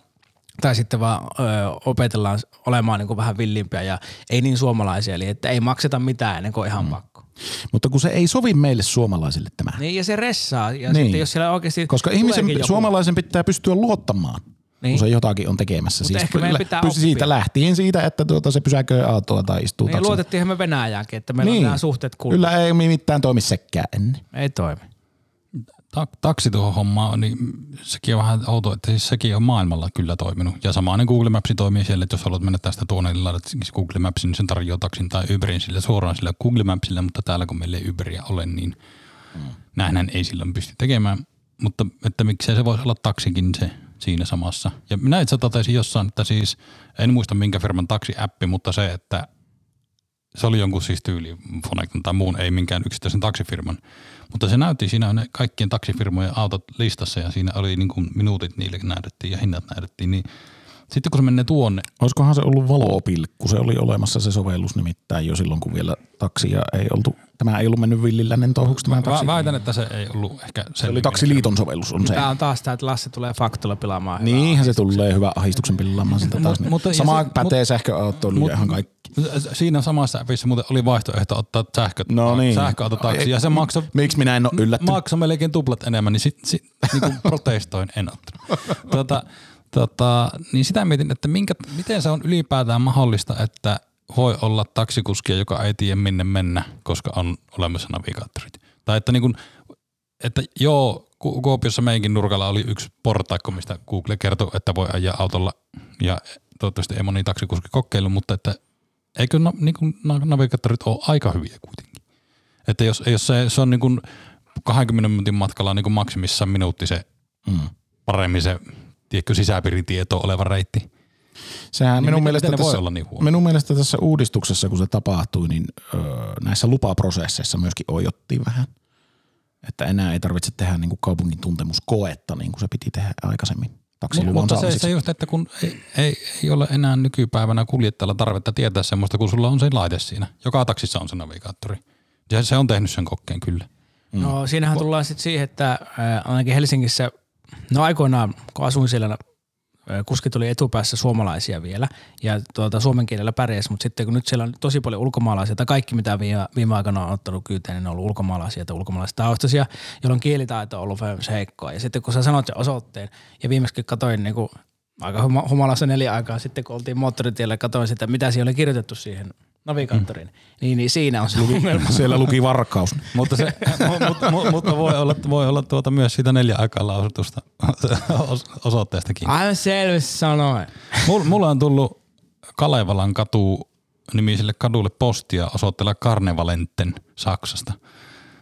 tai sitten vaan ö, opetellaan olemaan niin kuin vähän villimpiä ja ei niin suomalaisia, eli että ei makseta mitään ennen kuin ihan mm. pakko. Mutta kun se ei sovi meille suomalaisille tämä. Niin, ja se ressaa, ja Niin. sitten jos siellä oikeasti Koska ihmisen, joku- suomalaisen pitää pystyä luottamaan, niin. Niin. kun se jotakin on tekemässä. Mutta ehkä meidän pitää pysy siitä lähtien siitä, että tuota se pysäköi autoa tai istuu Niin luotettiinhan me Venäjäänkin, että meillä niin. on nämä suhteet kunnossa. Kyllä ei mitään toimi sekään ennen. Ei toimi. Ta- taksi tuohon hommaan, niin sekin on vähän outo, että siis sekin on maailmalla kyllä toiminut. Ja samainen Google Maps toimii siellä, että jos haluat mennä tästä tuonne, niin laitat siis Google Mapsin, niin sen tarjoaa taksin tai Uberin sille suoraan sille Google Mapsille, mutta täällä kun meillä ei Uberia ole, niin mm. näinhän ei silloin pysty tekemään. Mutta että miksei se voisi olla taksikin se siinä samassa. Ja minä itse totesin jossain, että siis en muista minkä firman taksiäppi, mutta se, että se oli jonkun siis tyyli Fonecton tai muun, ei minkään yksittäisen taksifirman. Mutta se näytti siinä ne kaikkien taksifirmojen autot listassa ja siinä oli niin kuin minuutit niille näytettiin ja hinnat näytettiin. Niin sitten kun se menee tuonne, Olisikohan se ollut valopilkku? Se oli olemassa se sovellus nimittäin jo silloin, kun vielä taksia ei oltu, tämä ei ollut mennyt villilännen touhuksi tämä taksi. mä väitän, että se ei ollut ehkä se oli Taksiliiton sovellus on se. Tämä on taas tämä, että Lasse tulee faktolla pilaamaan. Niinhän se tulee hyvä ahdistuksen pillaamaan siltä taas. Mut- mutta- Sama se- pätee sähköautoiluun ja ihan kaikki. Siinä samassa appissa muuten oli vaihtoehto ottaa sähkö, No niin. sähköautotaksi ja se maksoi Miksi minä en ole yllättynyt? maksoi melkein tuplat enemmän, niin sit, sit niin kuin protestoin, en ottanut. Tota, tota, niin sitä mietin, että minkä, miten se on ylipäätään mahdollista, että voi olla taksikuskia, joka ei tiedä minne mennä, koska on olemassa navigaattorit. Tai että, niin kuin, että joo, Ku- Kuopiossa meidänkin nurkalla oli yksi portaikko, mistä Google kertoi, että voi ajaa autolla ja toivottavasti ei moni taksikuski kokeilu, mutta että eikö na, niin kuin, navigaattorit ole aika hyviä kuitenkin? Että jos, jos se, se on niin kuin 20 minuutin matkalla niin kuin maksimissaan minuutti se Mm. paremmin se tiedätkö, sisäpiiritieto oleva reitti. Sehän Niin minun, miten- mielestä miten tässä, olla niin huono? minun mielestä tässä uudistuksessa, kun se tapahtui, niin öö, näissä lupaprosesseissa myöskin ojottiin vähän. Että enää ei tarvitse tehdä niin kuin kaupungin tuntemuskoetta, niin kuin se piti tehdä aikaisemmin taksiluvan Mutta se, saamiseksi. se just, että kun ei, ei, ei ole enää nykypäivänä kuljettajalla tarvetta tietää semmoista, kun sulla on se laite siinä. Joka taksissa on se navigaattori. Ja se on tehnyt sen kokkeen kyllä. No siinähän tullaan sitten siihen, että ainakin Helsingissä, no aikoinaan kun asuin siellä, ää, kuskit oli etupäässä suomalaisia vielä ja tuota, suomen kielellä pärjäsi, mutta sitten kun nyt siellä on tosi paljon ulkomaalaisia, tai kaikki mitä viime, viime aikoina on ottanut kyyteen, niin on ollut ulkomaalaisia tai ulkomaalaistaustaisia, jolloin kielitaito on ollut heikkoa. Ja sitten kun sä sanot sen osoitteen, ja viimeksi katsoin niin kuin aika huma- humalassa neljä aikaa sitten, kun oltiin moottoritiellä, katsoin sitä, mitä siellä oli kirjoitettu siihen navigaattorin. Niin, niin siinä on se ongelma. Siellä luki varkaus. Mutta, se, mutta, mutta, mutta voi olla, voi olla tuota myös siitä neljä aikaa lausutusta os- osoitteestakin. Aivan selvästi sanoen. Mulla, mulla on tullut Kalevalan katu nimiselle kadulle postia osoitteella Karnevalenten Saksasta.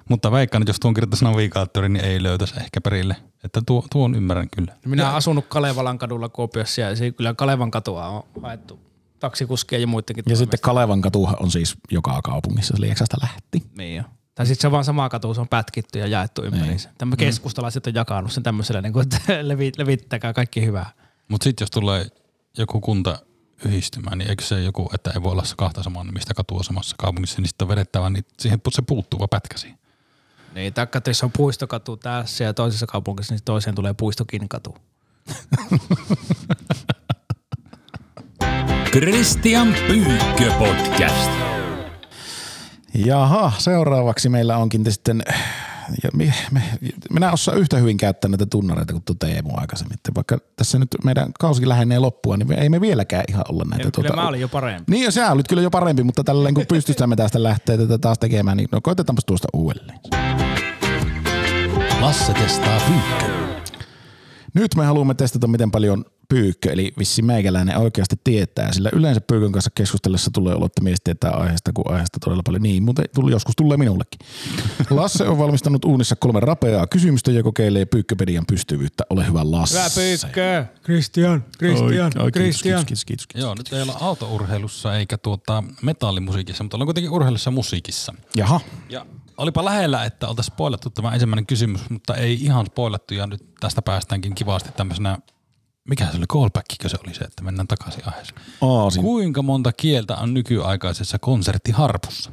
Mutta veikkaan, että jos tuon kirjoittaisi navigaattori, niin ei löytäisi ehkä perille. Että tuo, tuon ymmärrän kyllä. Minä olen asunut Kalevalan kadulla Kuopiossa ja se kyllä Kalevan katua on haettu taksikuskeja ja muidenkin. Ja sitten Kalevan katuhan on siis joka kaupungissa, se Lieksasta lähti. Niin jo. Tai sitten se on vaan sama katu, se on pätkitty ja jaettu ympäriinsä. Tämä keskustalaiset on jakanut sen tämmöisellä, niin kuin, että levi, levittäkää kaikki hyvää. Mutta sitten jos tulee joku kunta yhdistymään, niin eikö se joku, että ei voi olla se kahta samaa nimistä katua samassa kaupungissa, niin sitten on vedettävä, niin siihen se puuttuva pätkä siihen. Niin, taikka että jos on puistokatu tässä ja toisessa kaupungissa, niin toiseen tulee puistokin katu. Christian Pyykkö podcast. Jaha, seuraavaksi meillä onkin sitten, ja me, me, minä osaan yhtä hyvin käyttää näitä tunnareita kuin tuo Teemu aikaisemmin. Vaikka tässä nyt meidän kausikin lähenee loppua, niin me ei me vieläkään ihan olla näitä. Ei, kyllä mä olin jo parempi. Niin, sä olit kyllä jo parempi, mutta tälleen kun pystystämme tästä lähteä tätä taas tekemään, niin no koitetaanpas tuosta uudelleen. Lasse testaa pyykkö. Nyt me haluamme testata, miten paljon pyykkö, eli vissi meikäläinen oikeasti tietää, sillä yleensä pyykön kanssa keskustellessa tulee olo, että mies tietää aiheesta, kun aiheesta todella paljon niin, mutta tuli, joskus tulee minullekin. Lasse on valmistanut uunissa kolme rapeaa kysymystä ja kokeilee pyykköpedian pystyvyyttä. Ole hyvä Lasse. Hyvä pyykkö! Christian, Christian, Oi, oi, kiitos, Christian. kiitos, kiitos, kiitos, kiitos. Joo, nyt ei olla autourheilussa eikä tuota metallimusiikissa, mutta ollaan kuitenkin urheilussa musiikissa. Jaha, Ja olipa lähellä, että oltaisiin spoilattu tämä ensimmäinen kysymys, mutta ei ihan spoilattu ja nyt tästä päästäänkin kivasti tämmöisenä, mikä se oli, callbackikö se oli se, että mennään takaisin aiheeseen. Aasin. Kuinka monta kieltä on nykyaikaisessa konserttiharpussa?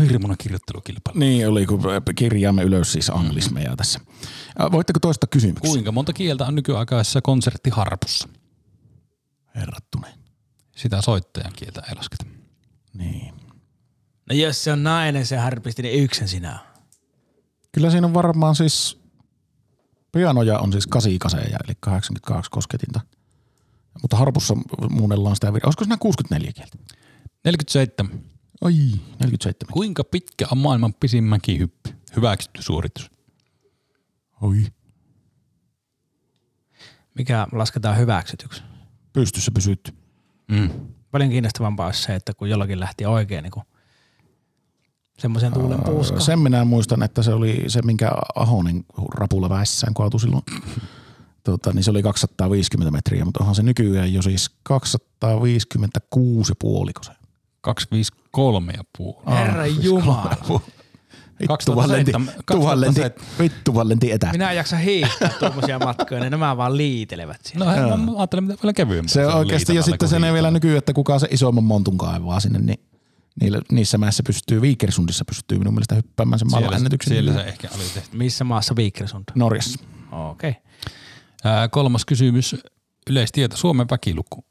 Hirmuinen kirjoittelukilpailu. Niin oli, kun kirjaamme ylös siis anglismeja tässä. Äh, Voitteko toista kysymyksiä? Kuinka monta kieltä on nykyaikaisessa konserttiharpussa? Herrattuneen. Sitä soittajan kieltä ei lasketa. Niin. No jos se on nainen se harpisti, niin yksin sinä on. Kyllä siinä on varmaan siis, pianoja on siis 8 kaseja, eli 82 kosketinta. Mutta harpussa muunnellaan sitä virtaa. Olisiko siinä 64 kieltä? 47. Oi, 47. Kuinka pitkä on maailman pisin mäkihyppy? Hyväksytty suoritus. Oi. Mikä lasketaan hyväksytyksi? Pystyssä pysytty. Mm. Paljon kiinnostavampaa olisi se, että kun jollakin lähti oikein niin semmoisen tuulen puuska. Sen minä muistan, että se oli se, minkä Ahonen rapulla väissään kaatui silloin. Tota, niin se oli 250 metriä, mutta onhan se nykyään jo siis 256 puoliko se. 253 ja puoli. Herra Jumala. Vittu vaan lenti, 2007 tuhan lenti, vittu vaan lenti etä. Minä en jaksa hiihtää tuommoisia matkoja, niin nämä vaan liitelevät siinä. No hei, mä ajattelin, mitä paljon kevyempää. Se on oikeasti, ja sitten se ne vielä nykyään, että kuka se isomman montun kaivaa sinne, niin niillä, niissä mäissä pystyy, Viikersundissa pystyy minun mielestä hyppäämään sen maailman Siellä, ennätyksen. siellä se ehkä oli tehty. Missä maassa Viikersund? Norjassa. Okei. Okay. Ää, kolmas kysymys. Yleistieto. Suomen väkiluku.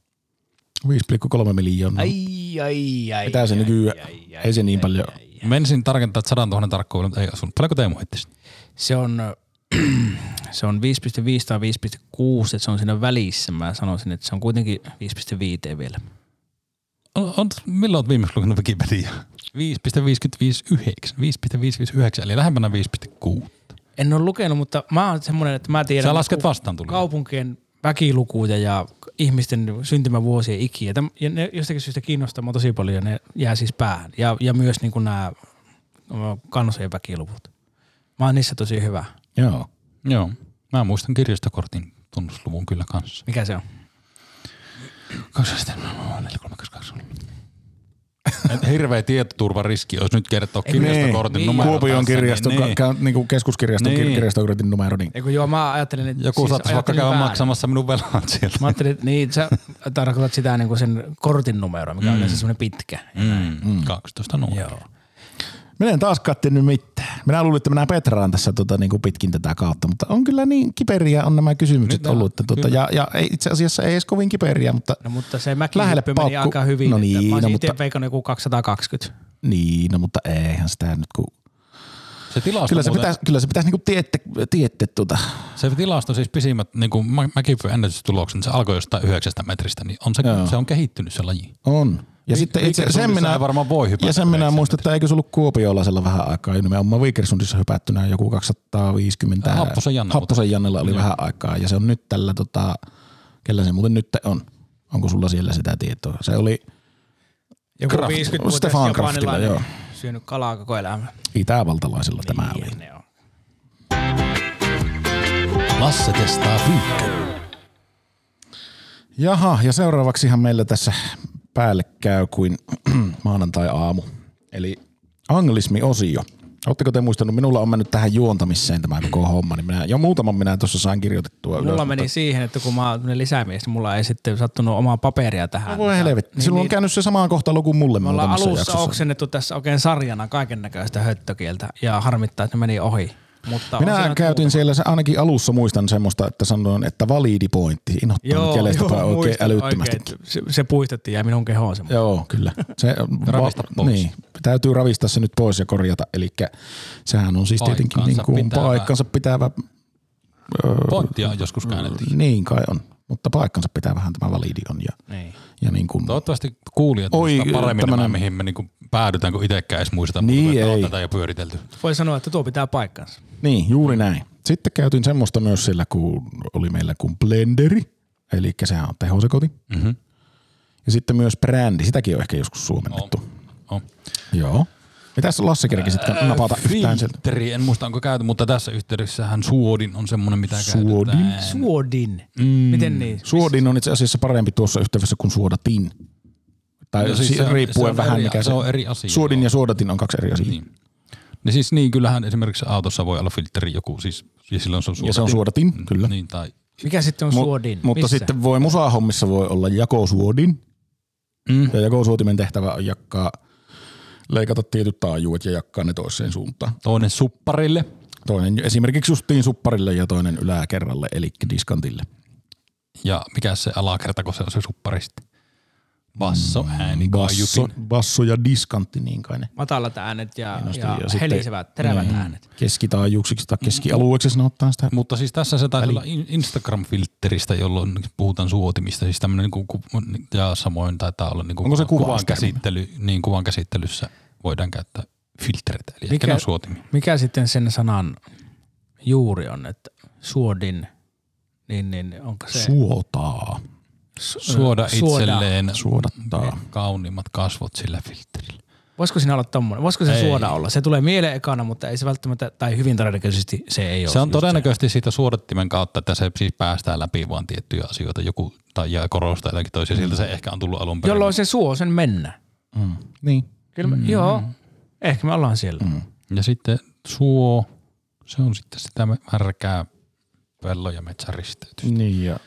5,3 miljoonaa. Ai, ai, ai. Mitä se ai, nykyään? ai, ai, Ei se niin ai, paljon. ai, ai. Menisin tarkentaa, että 100 000 tarkkuudella, mutta ei osunut. Paljonko Teemu heitti? Se on, se on 5,5 tai 5,6, että se on siinä välissä. Mä sanoisin, että se on kuitenkin 5,5 vielä. On, on, milloin olet viimeksi lukenut Wikipedia? 5,559. 5,559, eli lähempänä 5,6. En ole lukenut, mutta mä oon semmoinen, että mä tiedän Sä lasket niinku vastaan tuli. kaupunkien väkilukuja ja ihmisten syntymävuosien ikiä. Ja ne jostakin syystä kiinnostaa tosi paljon ja ne jää siis päähän. Ja, ja myös niin kuin nämä kansojen väkiluvut. Mä oon niissä tosi hyvä. Joo. Joo. Mä muistan kirjastokortin tunnusluvun kyllä kanssa. Mikä se on? 242. Et hirveä tietoturvariski, jos nyt kertoo Eikö kirjastokortin niin? numero Kuopion tässä, kirjasto, niin, niin. ka, niin kuin keskuskirjaston Niin. niin. kirjastokortin numero. Niin. Eikö joo, mä ajattelin, että... Joku siis saattaisi vaikka käydä väärin. maksamassa minun velat sieltä. Mä ajattelin, että niin, sä tarkoitat sitä niin kuin sen kortin numeroa, mikä on yleensä semmoinen pitkä. Mm, mm. 12 numero. Joo. Minä en taas kattenut mitään. Minä luulin, että minä petraan tässä tota, niin kuin pitkin tätä kautta, mutta on kyllä niin kiperiä on nämä kysymykset Mitä? ollut. Että, tuota, Kyllä. ja, ja ei, itse asiassa ei edes kovin kiperiä, mutta No mutta se Lähelle mäkihyppy meni paukku. aika hyvin. No että niin, mä olisin no mutta- veikannut joku 220. niin, no mutta eihän sitä nyt kun Se tilasto Kyllä se muuten- pitäisi, kyllä se pitäisi niinku tiette, tiette tuota. Se tilasto siis pisimmät, niin kuin mä, mäkin ennätystuloksen, se alkoi jostain yhdeksästä metristä, niin on se, Joo. se on kehittynyt se laji. On. Ja Vi- sitten itse, sen minä, varmaan voi hypätä ja sen minä muistan, että eikö se ollut Kuopiolaisella vähän aikaa. Nimenomaan Vikersundissa hypättynä joku 250. Happosen Janne Happosen Jannella oli vähän aikaa ja se on nyt tällä, tota, kellä se muuten nyt on. Onko sulla siellä sitä tietoa? Se oli Joku Kraft. 50 Stefan Kraftilla, joo. syönyt kalaa koko elämä. itävaltalaisella tämä oli. Niin, ne on. Lasse testaa pyykkä. Jaha, ja seuraavaksihan meillä tässä päälle käy kuin maanantai-aamu. Eli anglismi-osio. Oletteko te muistanut, minulla on mennyt tähän juontamiseen tämä koko homma, niin minä, jo muutaman minä tuossa sain kirjoitettua ylös. Mulla meni mutta- siihen, että kun mä oon lisämies, niin mulla ei sitten sattunut omaa paperia tähän. No voi helvetti, niin, sinulla on käynyt se samaan kohtalo kuin mulle Me ollaan alussa jaksossa. oksennettu tässä oikein sarjana kaiken näköistä höttökieltä ja harmittaa, että ne meni ohi. Mutta on Minä siinä käytin siellä, se ainakin alussa muistan semmoista, että sanoin, että validi pointti, inhottanut jäljestäpäin oikein muistan älyttömästi. oikein, että se, se puistettiin ja minun kehoon se. Joo, kyllä. Se, Ravista pois. Niin, täytyy ravistaa se nyt pois ja korjata. Eli sehän on siis tietenkin Paikkansa niin kuin pitävä. paikkansa pitävä. Pointtia on joskus käänneltiin. Niin kai on, mutta paikkansa pitää vähän tämä validi on. Ja, Niin. ja niin kuin, Toivottavasti kuulijat Oi, paremmin tämmönen- nämä, mihin me niinku päädytään, kun itsekään edes muisteta, Niin, mutta on ei. tätä jo pyöritelty. Voi sanoa, että tuo pitää paikkansa. niin, juuri näin. Sitten käytin semmoista myös siellä, kun oli meillä kuin blenderi, eli sehän on tehosekotin. Mm-hmm. Ja sitten myös brändi, sitäkin on ehkä joskus suomennettu. On. Joo. Mitäs Lasse kerki sitten napata yhtään sieltä? Filteri, en muista onko käyty, mutta tässä yhteydessähän suodin on semmoinen, mitä Suodin? käytetään. Suodin. Mm. Miten niin? Suodin on itse asiassa parempi tuossa yhteydessä kuin suodatin. Tai No siis se riippuen se on vähän eri- mikä se on eri asia, Suodin joo. ja suodatin on kaksi eri asiaa. Niin. Niin. Niin siis niin, kyllähän esimerkiksi autossa voi olla filteri joku, siis ja silloin se on suodatin. Ja se on suodatin, kyllä. Niin, tai Mikä sitten on suodin? Mutta Missä? sitten voi musahommissa voi olla jakosuodin. mm. Ja jakosuotimen tehtävä on jakkaa, leikata tietyt taajuudet ja jakkaa ne toiseen suuntaan. toinen supparille. Toinen esimerkiksi justiin supparille ja toinen yläkerralle, eli diskantille. Ja mikä se alakerta, kun se on se suppari sitten? Basso, ääni, Basso, basso ja diskantti, niin kai ne. Matalat äänet ja, ja, Ja sitten- helisevät, terävät Niin. äänet. Keskitaajuuksiksi tai keskialueeksi sanotaan sitä. Mutta siis tässä se taisi olla in- Instagram-filteristä, jolloin puhutaan suotimista. Siis tämmöinen, niin ku, ja samoin taitaa olla niin Onko se kuvan kuvaustermi? käsittely, niin kuvan käsittelyssä voidaan käyttää filtereitä. Eli Mikä- Mikä? ne on suotimia. Mikä sitten sen sanan juuri on, että suodin, niin, niin onko se Suotaa. Su- Suoda itselleen Suodattaa. kauniimmat kasvot sillä filterillä. Voisiko siinä olla tommonen? Voisiko se Ei. suoda olla? Se tulee mieleen ekana, mutta ei se välttämättä, tai hyvin todennäköisesti se ei ole. Se on todennäköisesti siitä suodattimen kautta, että se siis päästää läpi vaan tiettyjä asioita, joku tai ja korostaa jotakin toisia. Siltä se ehkä on tullut alun perin. Jolloin se suo sen mennä. Mm. Niin. Kyllä me, Joo, ehkä me ollaan siellä. Mm. Ja sitten suo, se on sitten sitä märkää pello- ja metsäristeytystä. Niin ja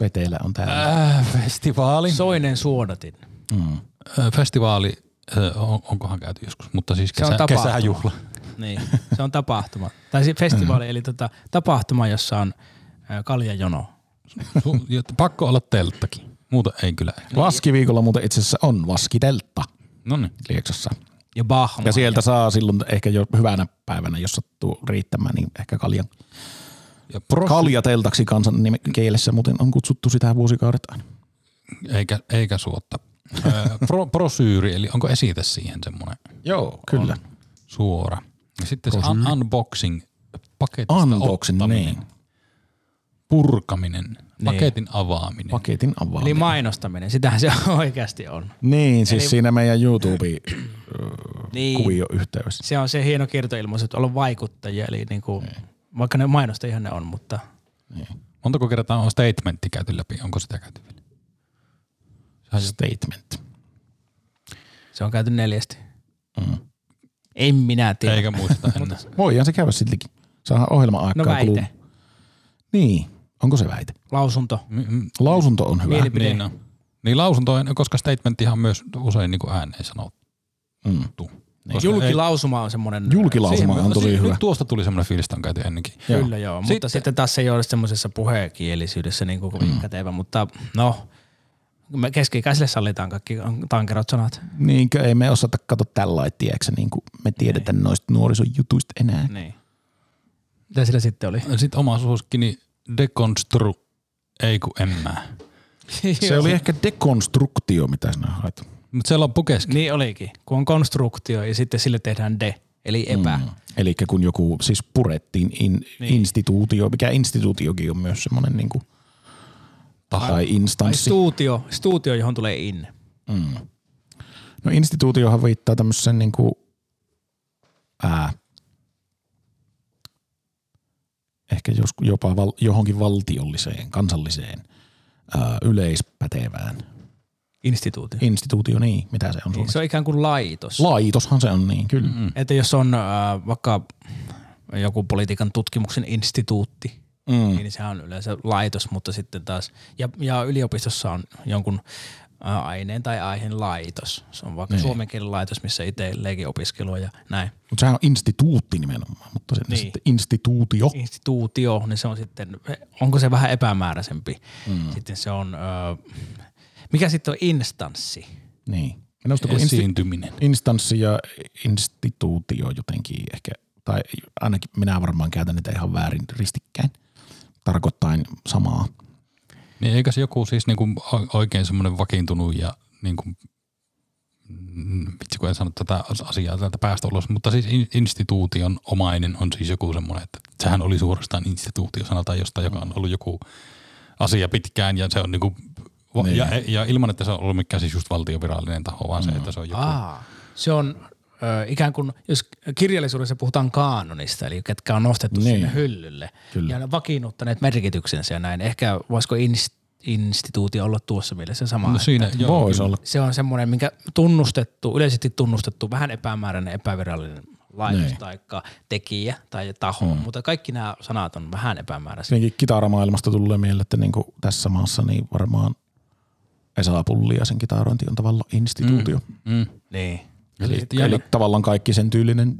veteillä on täällä. Äh, festivaali. Soinen suodatin. Mm. Äh, festivaali, äh, on, onkohan käyty joskus, mutta siis Se on kesä, tapahtuma. kesäjuhla. Niin, se on tapahtuma. Tai siis festivaali, eli tota, tapahtuma, jossa on ö, kaljajono. Su- pakko olla telttakin. Muuta ei kyllä. Vaskiviikolla muuten itse asiassa on vaskiteltta No niin. Lieksassa. Ja Bahma. Ja sieltä saa silloin ehkä jo hyvänä päivänä, jos sattuu riittämään, niin ehkä kaljan. Ja prosy- Kaljateltaksi kansan kielessä muuten on kutsuttu sitä vuosikaudet aina. eikä, eikä suotta. Pro, prosyyri, eli onko esite siihen semmoinen Joo, kyllä. suora. Ja sitten se un- unboxing, paketista Unboxing, ottaminen, niin. purkaminen, paketin avaaminen. Paketin Eli avaaminen. mainostaminen, sitähän se oikeasti on. niin, siis Eli- siinä meidän YouTube-kuvio Niin. yhteydessä. Se on se hieno kiertoilmaisu, että olla vaikuttajia, eli niin kuin, vaikka ne mainostajia ne on, mutta Montako kertaa on statementti käyty läpi? Onko sitä käyty vielä? Statement. se on käyty neljästi. Mm. En minä tiedä. Eikä muista enää. Voihan se käydä siltikin. Saadaan ohjelma-aikaa No väite. kuluu. Niin, onko se väite? Lausunto. M- m- Lausunto on hyvä. Mielipide. niin, no. niin lausunto, on- koska statementtihan on myös usein niin kuin ääneen sanottu. Mm. Koska Julkilausuma on semmoinen. Julkilausuma Siihen- on tosi hyvä. Nyt tuosta tuli semmoinen fiilis, on käyty ennenkin. Joo. Kyllä joo, mutta Sitten- sitten taas se ei ole semmoisessa puhekielisyydessä niin kuin Mm. kätevä, mutta no Me keski-ikäisille sallitaan kaikki tankerot sanat. Niinkö ei me osata kato tällä tiedätkö, niin kuin me tiedetään noista nuorisojutuista enää. Niin. Mitä sillä sitten oli? Sitten oma suosikkini Deconstru, ei kun en mä. Se oli ehkä dekonstruktio, mitä sinä hait. Mutta se loppu kesken. Niin olikin, kun on konstruktio ja sitten sille tehdään de, eli epä. Mm. Eli kun joku siis purettiin in, Niin. instituutio, mikä instituutiokin on myös semmoinen niin kuin, tai Tai instanssi. stuutio, stuutio, johon tulee in. No instituutiohan viittaa tämmöisen niin kuin, ää, ehkä joskus jopa val, johonkin valtiolliseen, kansalliseen, ää, yleispätevään Instituutio. instituutio, niin, mitä se on Niin, se on ikään kuin laitos. Laitoshan se on, niin kyllä. Mm. Että jos on äh, vaikka joku politiikan tutkimuksen instituutti, Mm. niin sehän on yleensä laitos, mutta sitten taas, ja, ja yliopistossa on jonkun äh, aineen tai aiheen laitos. Se on vaikka Niin. suomen kielen laitos, missä itsellekin opiskelua ja näin. Mutta sehän on instituutti nimenomaan, mutta se, niin. sitten instituutio. Instituutio, niin se on sitten, onko se vähän epämääräisempi? Mm. Sitten se on, äh, mikä sitten on instanssi? Niin. Minusta kun insti- Esiintyminen. instanssi ja instituutio jotenkin ehkä, tai ainakin minä varmaan käytän niitä ihan väärin ristikkäin, tarkoittain samaa. Niin eikö se joku siis niinku oikein semmoinen vakiintunut ja niinku, mm, vitsi kun en sano tätä asiaa täältä päästä ulos, mutta siis in- instituution omainen on siis joku semmoinen, että sehän oli suorastaan instituutio, sanotaan jostain, joka on ollut joku asia pitkään ja se on niinku, Niin. ja, ja, ilman, että se on ollut mikään siis just valtiovirallinen taho, vaan se, että se on joku. Aa, se on ö, ikään kuin, jos kirjallisuudessa puhutaan kaanonista, eli ketkä on nostettu niin. Sinne hyllylle Kyllä. ja ne vakiinnuttaneet merkityksensä ja näin. Ehkä voisiko inst, instituutio olla tuossa mielessä sama? No siinä, että joo, Voisi olla. se on semmoinen, minkä tunnustettu, yleisesti tunnustettu, vähän epämääräinen, epävirallinen laitos Niin. tai tekijä tai taho, mm. mutta kaikki nämä sanat on vähän epämääräisiä. Tietenkin kitaramaailmasta tulee mieleen, että niin kuin tässä maassa niin varmaan Esa Pulliaisen kitarointi on tavallaan instituutio. Mm. Mm. Niin. Eli, Ja- eli tavallaan kaikki sen tyylinen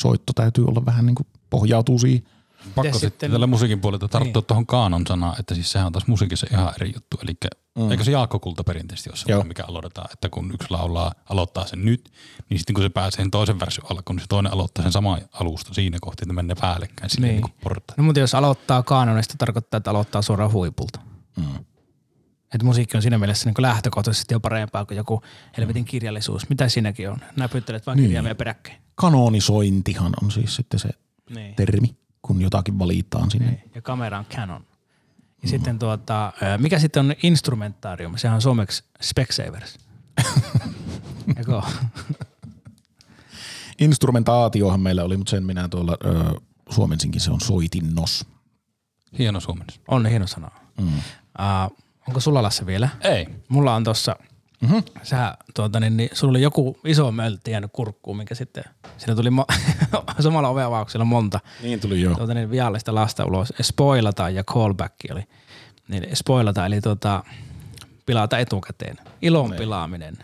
soitto täytyy olla vähän niin kuin pohjautuu siihen. Pakko sitten sitten- tällä musiikin puolelta tarttua Niin. tuohon kaanon sanaan, että siis sehän on taas musiikissa ihan eri juttu. Eli mm. eikö se Jaakko Kulta perinteisesti ole Joo. semmoinen, mikä aloitetaan, että kun yksi laulaa, aloittaa sen nyt, niin sitten kun se pääsee sen toisen version alkuun, niin se toinen aloittaa sen saman alusta siinä kohti, että menee päällekkäin Niin. niin. niin. No mutta jos aloittaa kaanonista, tarkoittaa, että aloittaa suoraan huipulta. Mm. Että musiikki on siinä mielessä niin lähtökohtaisesti jo parempaa kuin joku helvetin kirjallisuus. Mitä siinäkin on? Näpyttelet vain Niin. kirjaimia peräkkäin. Kanonisointihan on siis sitten se Niin. termi, kun jotakin valitaan sinne. Niin. Ja kamera on Canon. Ja mm. sitten tuota, mikä sitten on instrumentaarium? Sehän on suomeksi Specsavers. Eikö? Instrumentaatiohan meillä oli, mutta sen minä tuolla ö, suomensinkin se on soitinnos. Hieno suomennus. On hieno sana. Mm. Uh, onko sulla Lasse vielä? Ei. Mulla on tossa, mm-hmm. sä, tuota, niin, niin, sulla oli joku iso möltti jäänyt kurkkuun, mikä sitten, siinä tuli mo- samalla oveavauksella monta Niin tuli jo. tuota, niin, viallista lasta ulos. Spoilata ja callback oli. Niin spoilata eli tuota, pilata etukäteen. Ilon pilaaminen.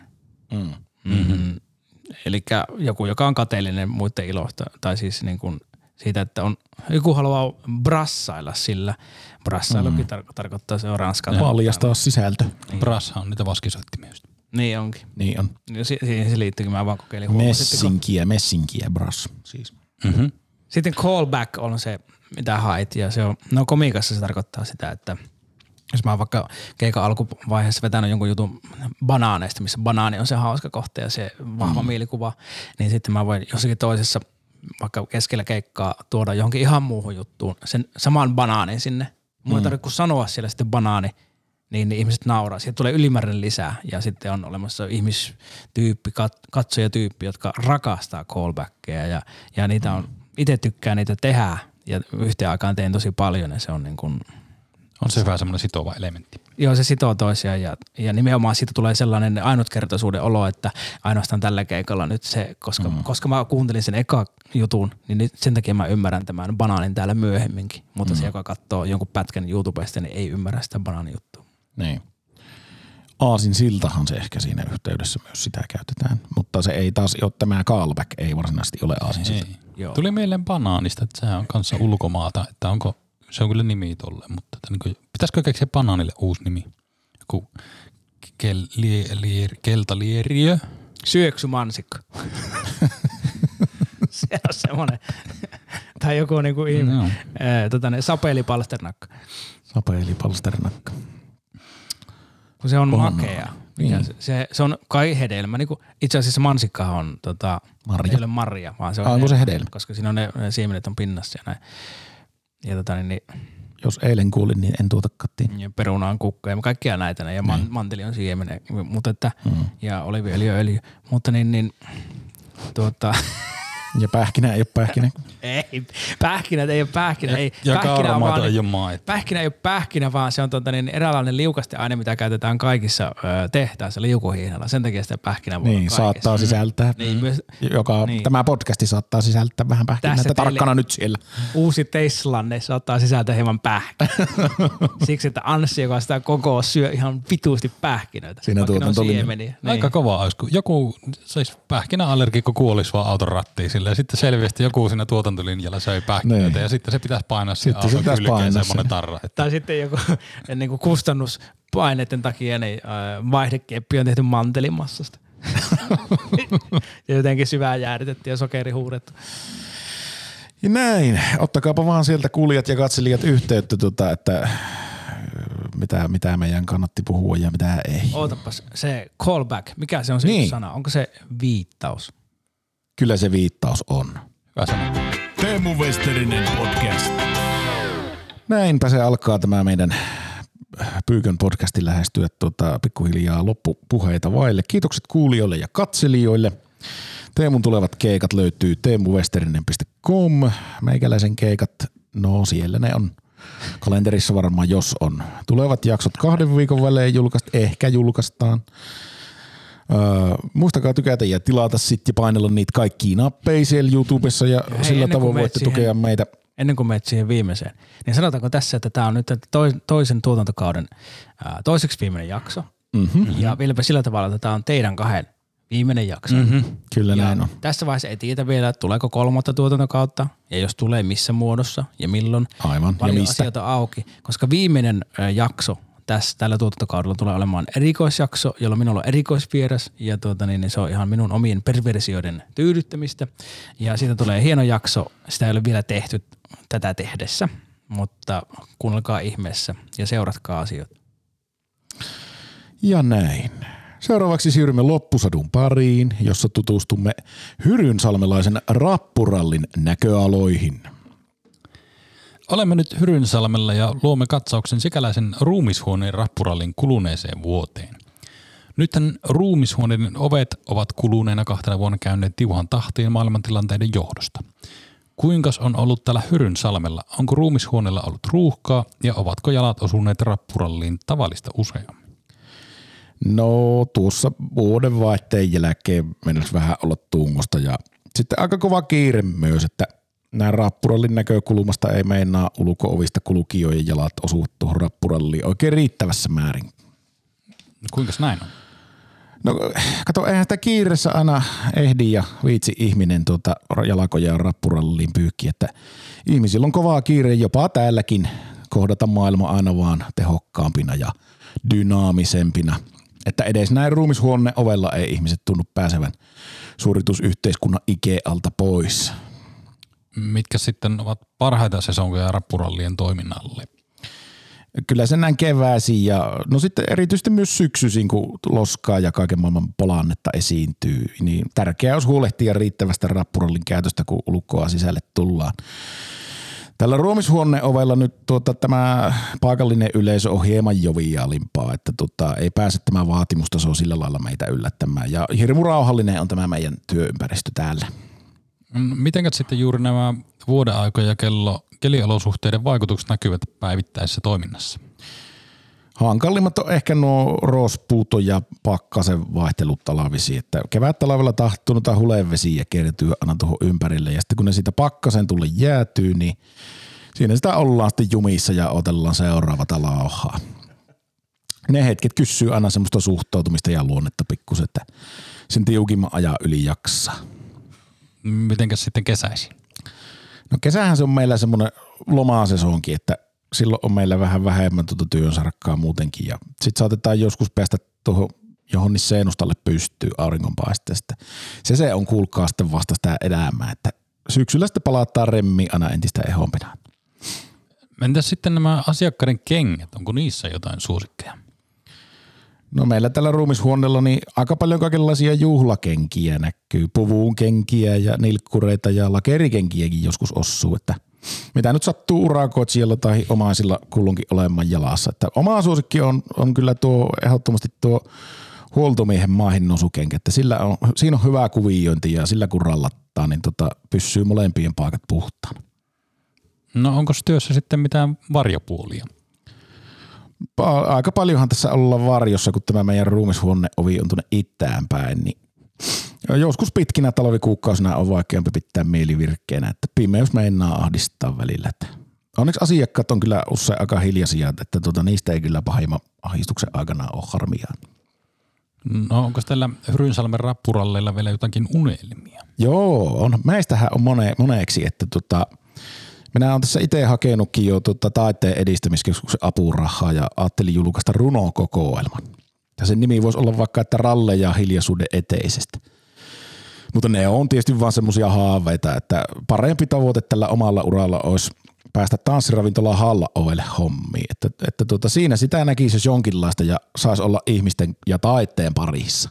Mm. Mm-hmm. Eli joku, joka on kateellinen muiden ilosta, tai siis niin kuin siitä, että on, joku haluaa brassailla sillä. Brassailukin tar- tarkoittaa, se on ranskaa. Paljastaa sisältö. Brasha on niitä vaskisoittimia just. Niin onkin. Niin on. Ja si- siihen se liittyykin, mä vaan kokeilin huomasin, että kun- Messinkiä, messinkiä, brass. Siis. Mm-hmm. Sitten callback on se, mitä hait, ja se on, no komiikassa se tarkoittaa sitä, että jos mä oon vaikka keikan alkuvaiheessa vetänyt jonkun jutun banaaneista, missä banaani on se hauska kohta ja se vahva mm. mielikuva, niin sitten mä voin jossakin toisessa vaikka keskellä keikkaa tuoda johonkin ihan muuhun juttuun sen saman banaanin sinne. Mulla ei tarvitse kuin sanoa siellä sitten banaani, niin, niin ihmiset nauraa. Siitä tulee ylimääräinen lisää ja sitten on olemassa ihmistyyppi, kat, katsojatyyppi, jotka rakastaa callbackkejä ja, ja niitä on, itse tykkään niitä tehdä ja yhteen aikaan teen tosi paljon ja se on niin kuin, On se vähän semmoinen sitova elementti. joo se sitoo toisiaan ja, ja nimenomaan siitä tulee sellainen ainutkertaisuuden olo, että ainoastaan tällä keikalla nyt se, koska, mm. koska mä kuuntelin sen eka jutun, niin nyt sen takia mä ymmärrän tämän banaanin täällä myöhemminkin, mutta mm. se, joka katsoo jonkun pätkän YouTubesta, niin ei ymmärrä sitä banaaninjuttua. Niin. Aasin siltahan se ehkä siinä yhteydessä myös sitä käytetään, mutta se ei taas ole tämä callback, ei varsinaisesti ole aasin silta. Tuli mieleen banaanista, että sehän on kanssa ulkomaata, että onko, se on kyllä nimi tolle, mutta että niin kuin, pitäisikö keksiä banaanille uusi nimi? Joku kel, lie, lier, keltalieriö. Syöksymansikko. se on semmoinen. tai joku niinku ihme. Ee, tota, ne sapelipalsternakka. Sapeili palsternakka. Kun se on On. makea. Mikä Niin. se, se, se, on kai hedelmä. Niin kuin, itse asiassa mansikka on tota, Marja. ei ole marja, vaan se on, Ah, onko se hedelmä? Koska siinä on ne, ne siemenet on pinnassa ja näin. Ja, tota, niin, niin, Jos eilen kuulin, niin en tuota kattiin. ja peruna on kukka ja kaikkia näitä. Ja man, manteli on siemenen. Mutta että, Mm. ja oliviöljy öljy. Mutta niin, niin tuota, Ja pähkinä ei ole pähkinä. ei, pähkinät ei ole pähkinä. ei, ja pähkinä on vaan- ei ole maito. Pähkinä ei ole pähkinä, vaan se on tuota, niin eräänlainen liukasteaine, mitä käytetään kaikissa ö, tehtaissa liukuhihnalla. Sen takia sitä pähkinä voi Niin, saattaa sisältää. Niin, myös Joka, Niin. niin. Tämä podcasti saattaa sisältää vähän pähkinää, Tässä tarkkana nyt siellä. uusi Teslanne saattaa sisältää hieman pähkinä. Siksi, että Anssi, joka sitä koko syö ihan vituusti pähkinöitä. Siinä tuotantolinja. siemeniä. Niin. Aika kova olisi, kun joku siis pähkinäallergikko kuolisi vaan auton rattiin sille ja sitten selviästi joku siinä tuotantolinjalla söi pähkinöitä Niin. ja sitten se pitäisi painaa siihen Sitten se pitäisi kylkeen painaa semmoinen se. tarra. Että Tai sitten joku niin kuin kustannuspaineiden takia niin, äh, vaihdekeppi on tehty mantelimassasta. ja jotenkin syvään jäädytetty ja sokeri huudettu. Ja näin. Ottakaapa vaan sieltä kuulijat ja katselijat yhteyttä, tota, että äh, mitä, mitä meidän kannatti puhua ja mitä ei. Ootapas, se callback, mikä se on se niin. sana? Onko se viittaus? Kyllä se viittaus on. hyvä sana. Teemu Westerinen podcast. Näinpä se alkaa tämä meidän Pyykön podcastin lähestyä tuota, pikkuhiljaa loppupuheita vaille. Kiitokset kuulijoille ja katselijoille. Teemun tulevat keikat löytyy teemuwesterinen.com. Meikäläisen keikat, no siellä ne on. Kalenterissa varmaan jos on. Tulevat jaksot kahden viikon välein julkaist, ehkä julkaistaan. Öö, muistakaa tykätä ja tilata sitten ja painella niitä kaikkiin nappeja siellä YouTubessa ja Hei, sillä tavoin voitte siihen- tukea meitä. Ennen kuin menet siihen viimeiseen, niin sanotaanko tässä, että tämä on nyt toi- toisen tuotantokauden ää, toiseksi viimeinen jakso. Mm-hmm. Ja vieläpä sillä tavalla, että tämä on teidän kahden viimeinen jakso. Mm-hmm. Kyllä näin on. Tässä vaiheessa ei tiedä vielä, että tuleeko kolmatta tuotantokautta ja jos tulee missä muodossa ja milloin. Aivan. Ja Paljon mistä? asioita auki, koska viimeinen jakso tässä tällä tuotantokaudella tulee olemaan erikoisjakso, jolloin minulla on erikoisvieras ja tuota, niin, niin se on ihan minun omien perversioiden tyydyttämistä. Ja siitä tulee hieno jakso, sitä ei ole vielä tehty tätä tehdessä, mutta kuunnelkaa ihmeessä ja seuratkaa asioita. Ja näin. Seuraavaksi siirrymme loppusadun pariin, jossa tutustumme Hyrynsalmelaisen rappurallin näköaloihin. Olemme nyt Hyrynsalmella ja luomme katsauksen sikäläisen ruumishuoneen rappurallin kuluneeseen vuoteen. Nythän ruumishuoneiden ovet ovat kuluneena kahtena vuonna käyneet tiuhan tahtiin maailmantilanteiden johdosta. Kuinkas on ollut täällä Hyrynsalmella? Onko ruumishuoneella ollut ruuhkaa ja ovatko jalat osuneet rappuralliin tavallista useammin? No tuossa vuoden vaihteen jälkeen mennessä vähän olla tungosta ja sitten aika kova kiire myös, että näin rappurallin näkökulmasta ei meinaa ulko-ovista kulkijoiden jalat osuvat tuohon rappuralliin oikein riittävässä määrin. Kuinkas näin on? No kato, eihän sitä kiireessä aina ehdi ja viitsi ihminen tuota jalkoja rappuralliin pyykki, että ihmisillä on kovaa kiire jopa täälläkin kohdata maailma aina vaan tehokkaampina ja dynaamisempina. Että edes näin ruumishuoneen ovella ei ihmiset tunnu pääsevän suoritusyhteiskunnan Ikealta pois. Mitkä sitten ovat parhaita sesonkeja rappurallien toiminnalle? Kyllä se näin keväisin ja no sitten erityisesti myös syksyisin, kun loskaa ja kaiken maailman polannetta esiintyy, niin tärkeää olisi huolehtia riittävästä rappurallin käytöstä, kun ulkoa sisälle tullaan. Tällä ruomishuoneen ovella nyt tuota, tämä paikallinen yleisö on hieman joviaalimpaa, että tota, ei pääse tämä vaatimustaso sillä lailla meitä yllättämään. Ja hirmu rauhallinen on tämä meidän työympäristö täällä. Mitenkä sitten juuri nämä vuoden aikoja ja kello, keliolosuhteiden vaikutukset näkyvät päivittäisessä toiminnassa? Hankalimmat on ehkä nuo rospuuto ja pakkasen vaihtelut talavisi, että kevät talvella tahtuu noita hulevesiä kertyy aina tuohon ympärille ja sitten kun ne siitä pakkasen tulle jäätyy, niin siinä sitä ollaan sitten jumissa ja otellaan seuraavata lauhaa. Ne hetket kysyy aina semmoista suhtautumista ja luonnetta pikkusen, että sen tiukimman ajan yli jaksaa. Mitenkä sitten kesäisin? No kesähän se on meillä semmoinen lomasesonki, että silloin on meillä vähän vähemmän tuota työnsarkkaa muutenkin ja sitten saatetaan joskus päästä tuohon johonkin seinustalle pystyy auringonpaisteesta. Se se on kuulkaa sitten vasta sitä elämää, että syksyllä sitten palataan remmiin aina entistä ehompina. Entäs sitten nämä asiakkaiden kengät, onko niissä jotain suosikkeja? No meillä tällä ruumishuoneella niin aika paljon kaikenlaisia juhlakenkiä näkyy. Puvuun kenkiä ja nilkkureita ja lakerikenkiäkin joskus osuu, että mitä nyt sattuu urakoitsijalla tai omaisilla kullunkin olemaan jalassa. Että oma suosikki on, on kyllä tuo ehdottomasti tuo huoltomiehen maahin nosukenkä, että sillä on, siinä on hyvä kuviointi ja sillä kun rallattaa, niin tota, pysyy molempien paikat puhtaana. No onko työssä sitten mitään varjopuolia? Aika paljonhan tässä ollaan varjossa, kun tämä meidän ruumishuone ovi on tuonne itään päin, niin joskus pitkinä talvikuukausina on vaikeampi pitää mieli virkkeenä, että pimeys meinaa ahdistaa välillä. Onneksi asiakkaat on kyllä usein aika hiljaisia, että tuota, niistä ei kyllä pahimman ahdistuksen aikana ole harmia. No onko tällä Rynsalmen rappuralleilla vielä jotakin unelmia? Joo, on. Meistähän on mone, moneeksi, että tota, minä olen tässä itse hakenutkin jo tota taiteen edistämiskeskuksen apurahaa ja ajattelin julkaista runokokoelman. Ja sen nimi voisi olla vaikka, että ralle ja hiljaisuuden eteisestä. Mutta ne on tietysti vaan semmoisia haaveita, että parempi tavoite tällä omalla uralla olisi päästä tanssiravintola halla ovelle hommiin. Että, että tuota, siinä sitä näkisi jos jonkinlaista ja saisi olla ihmisten ja taiteen parissa.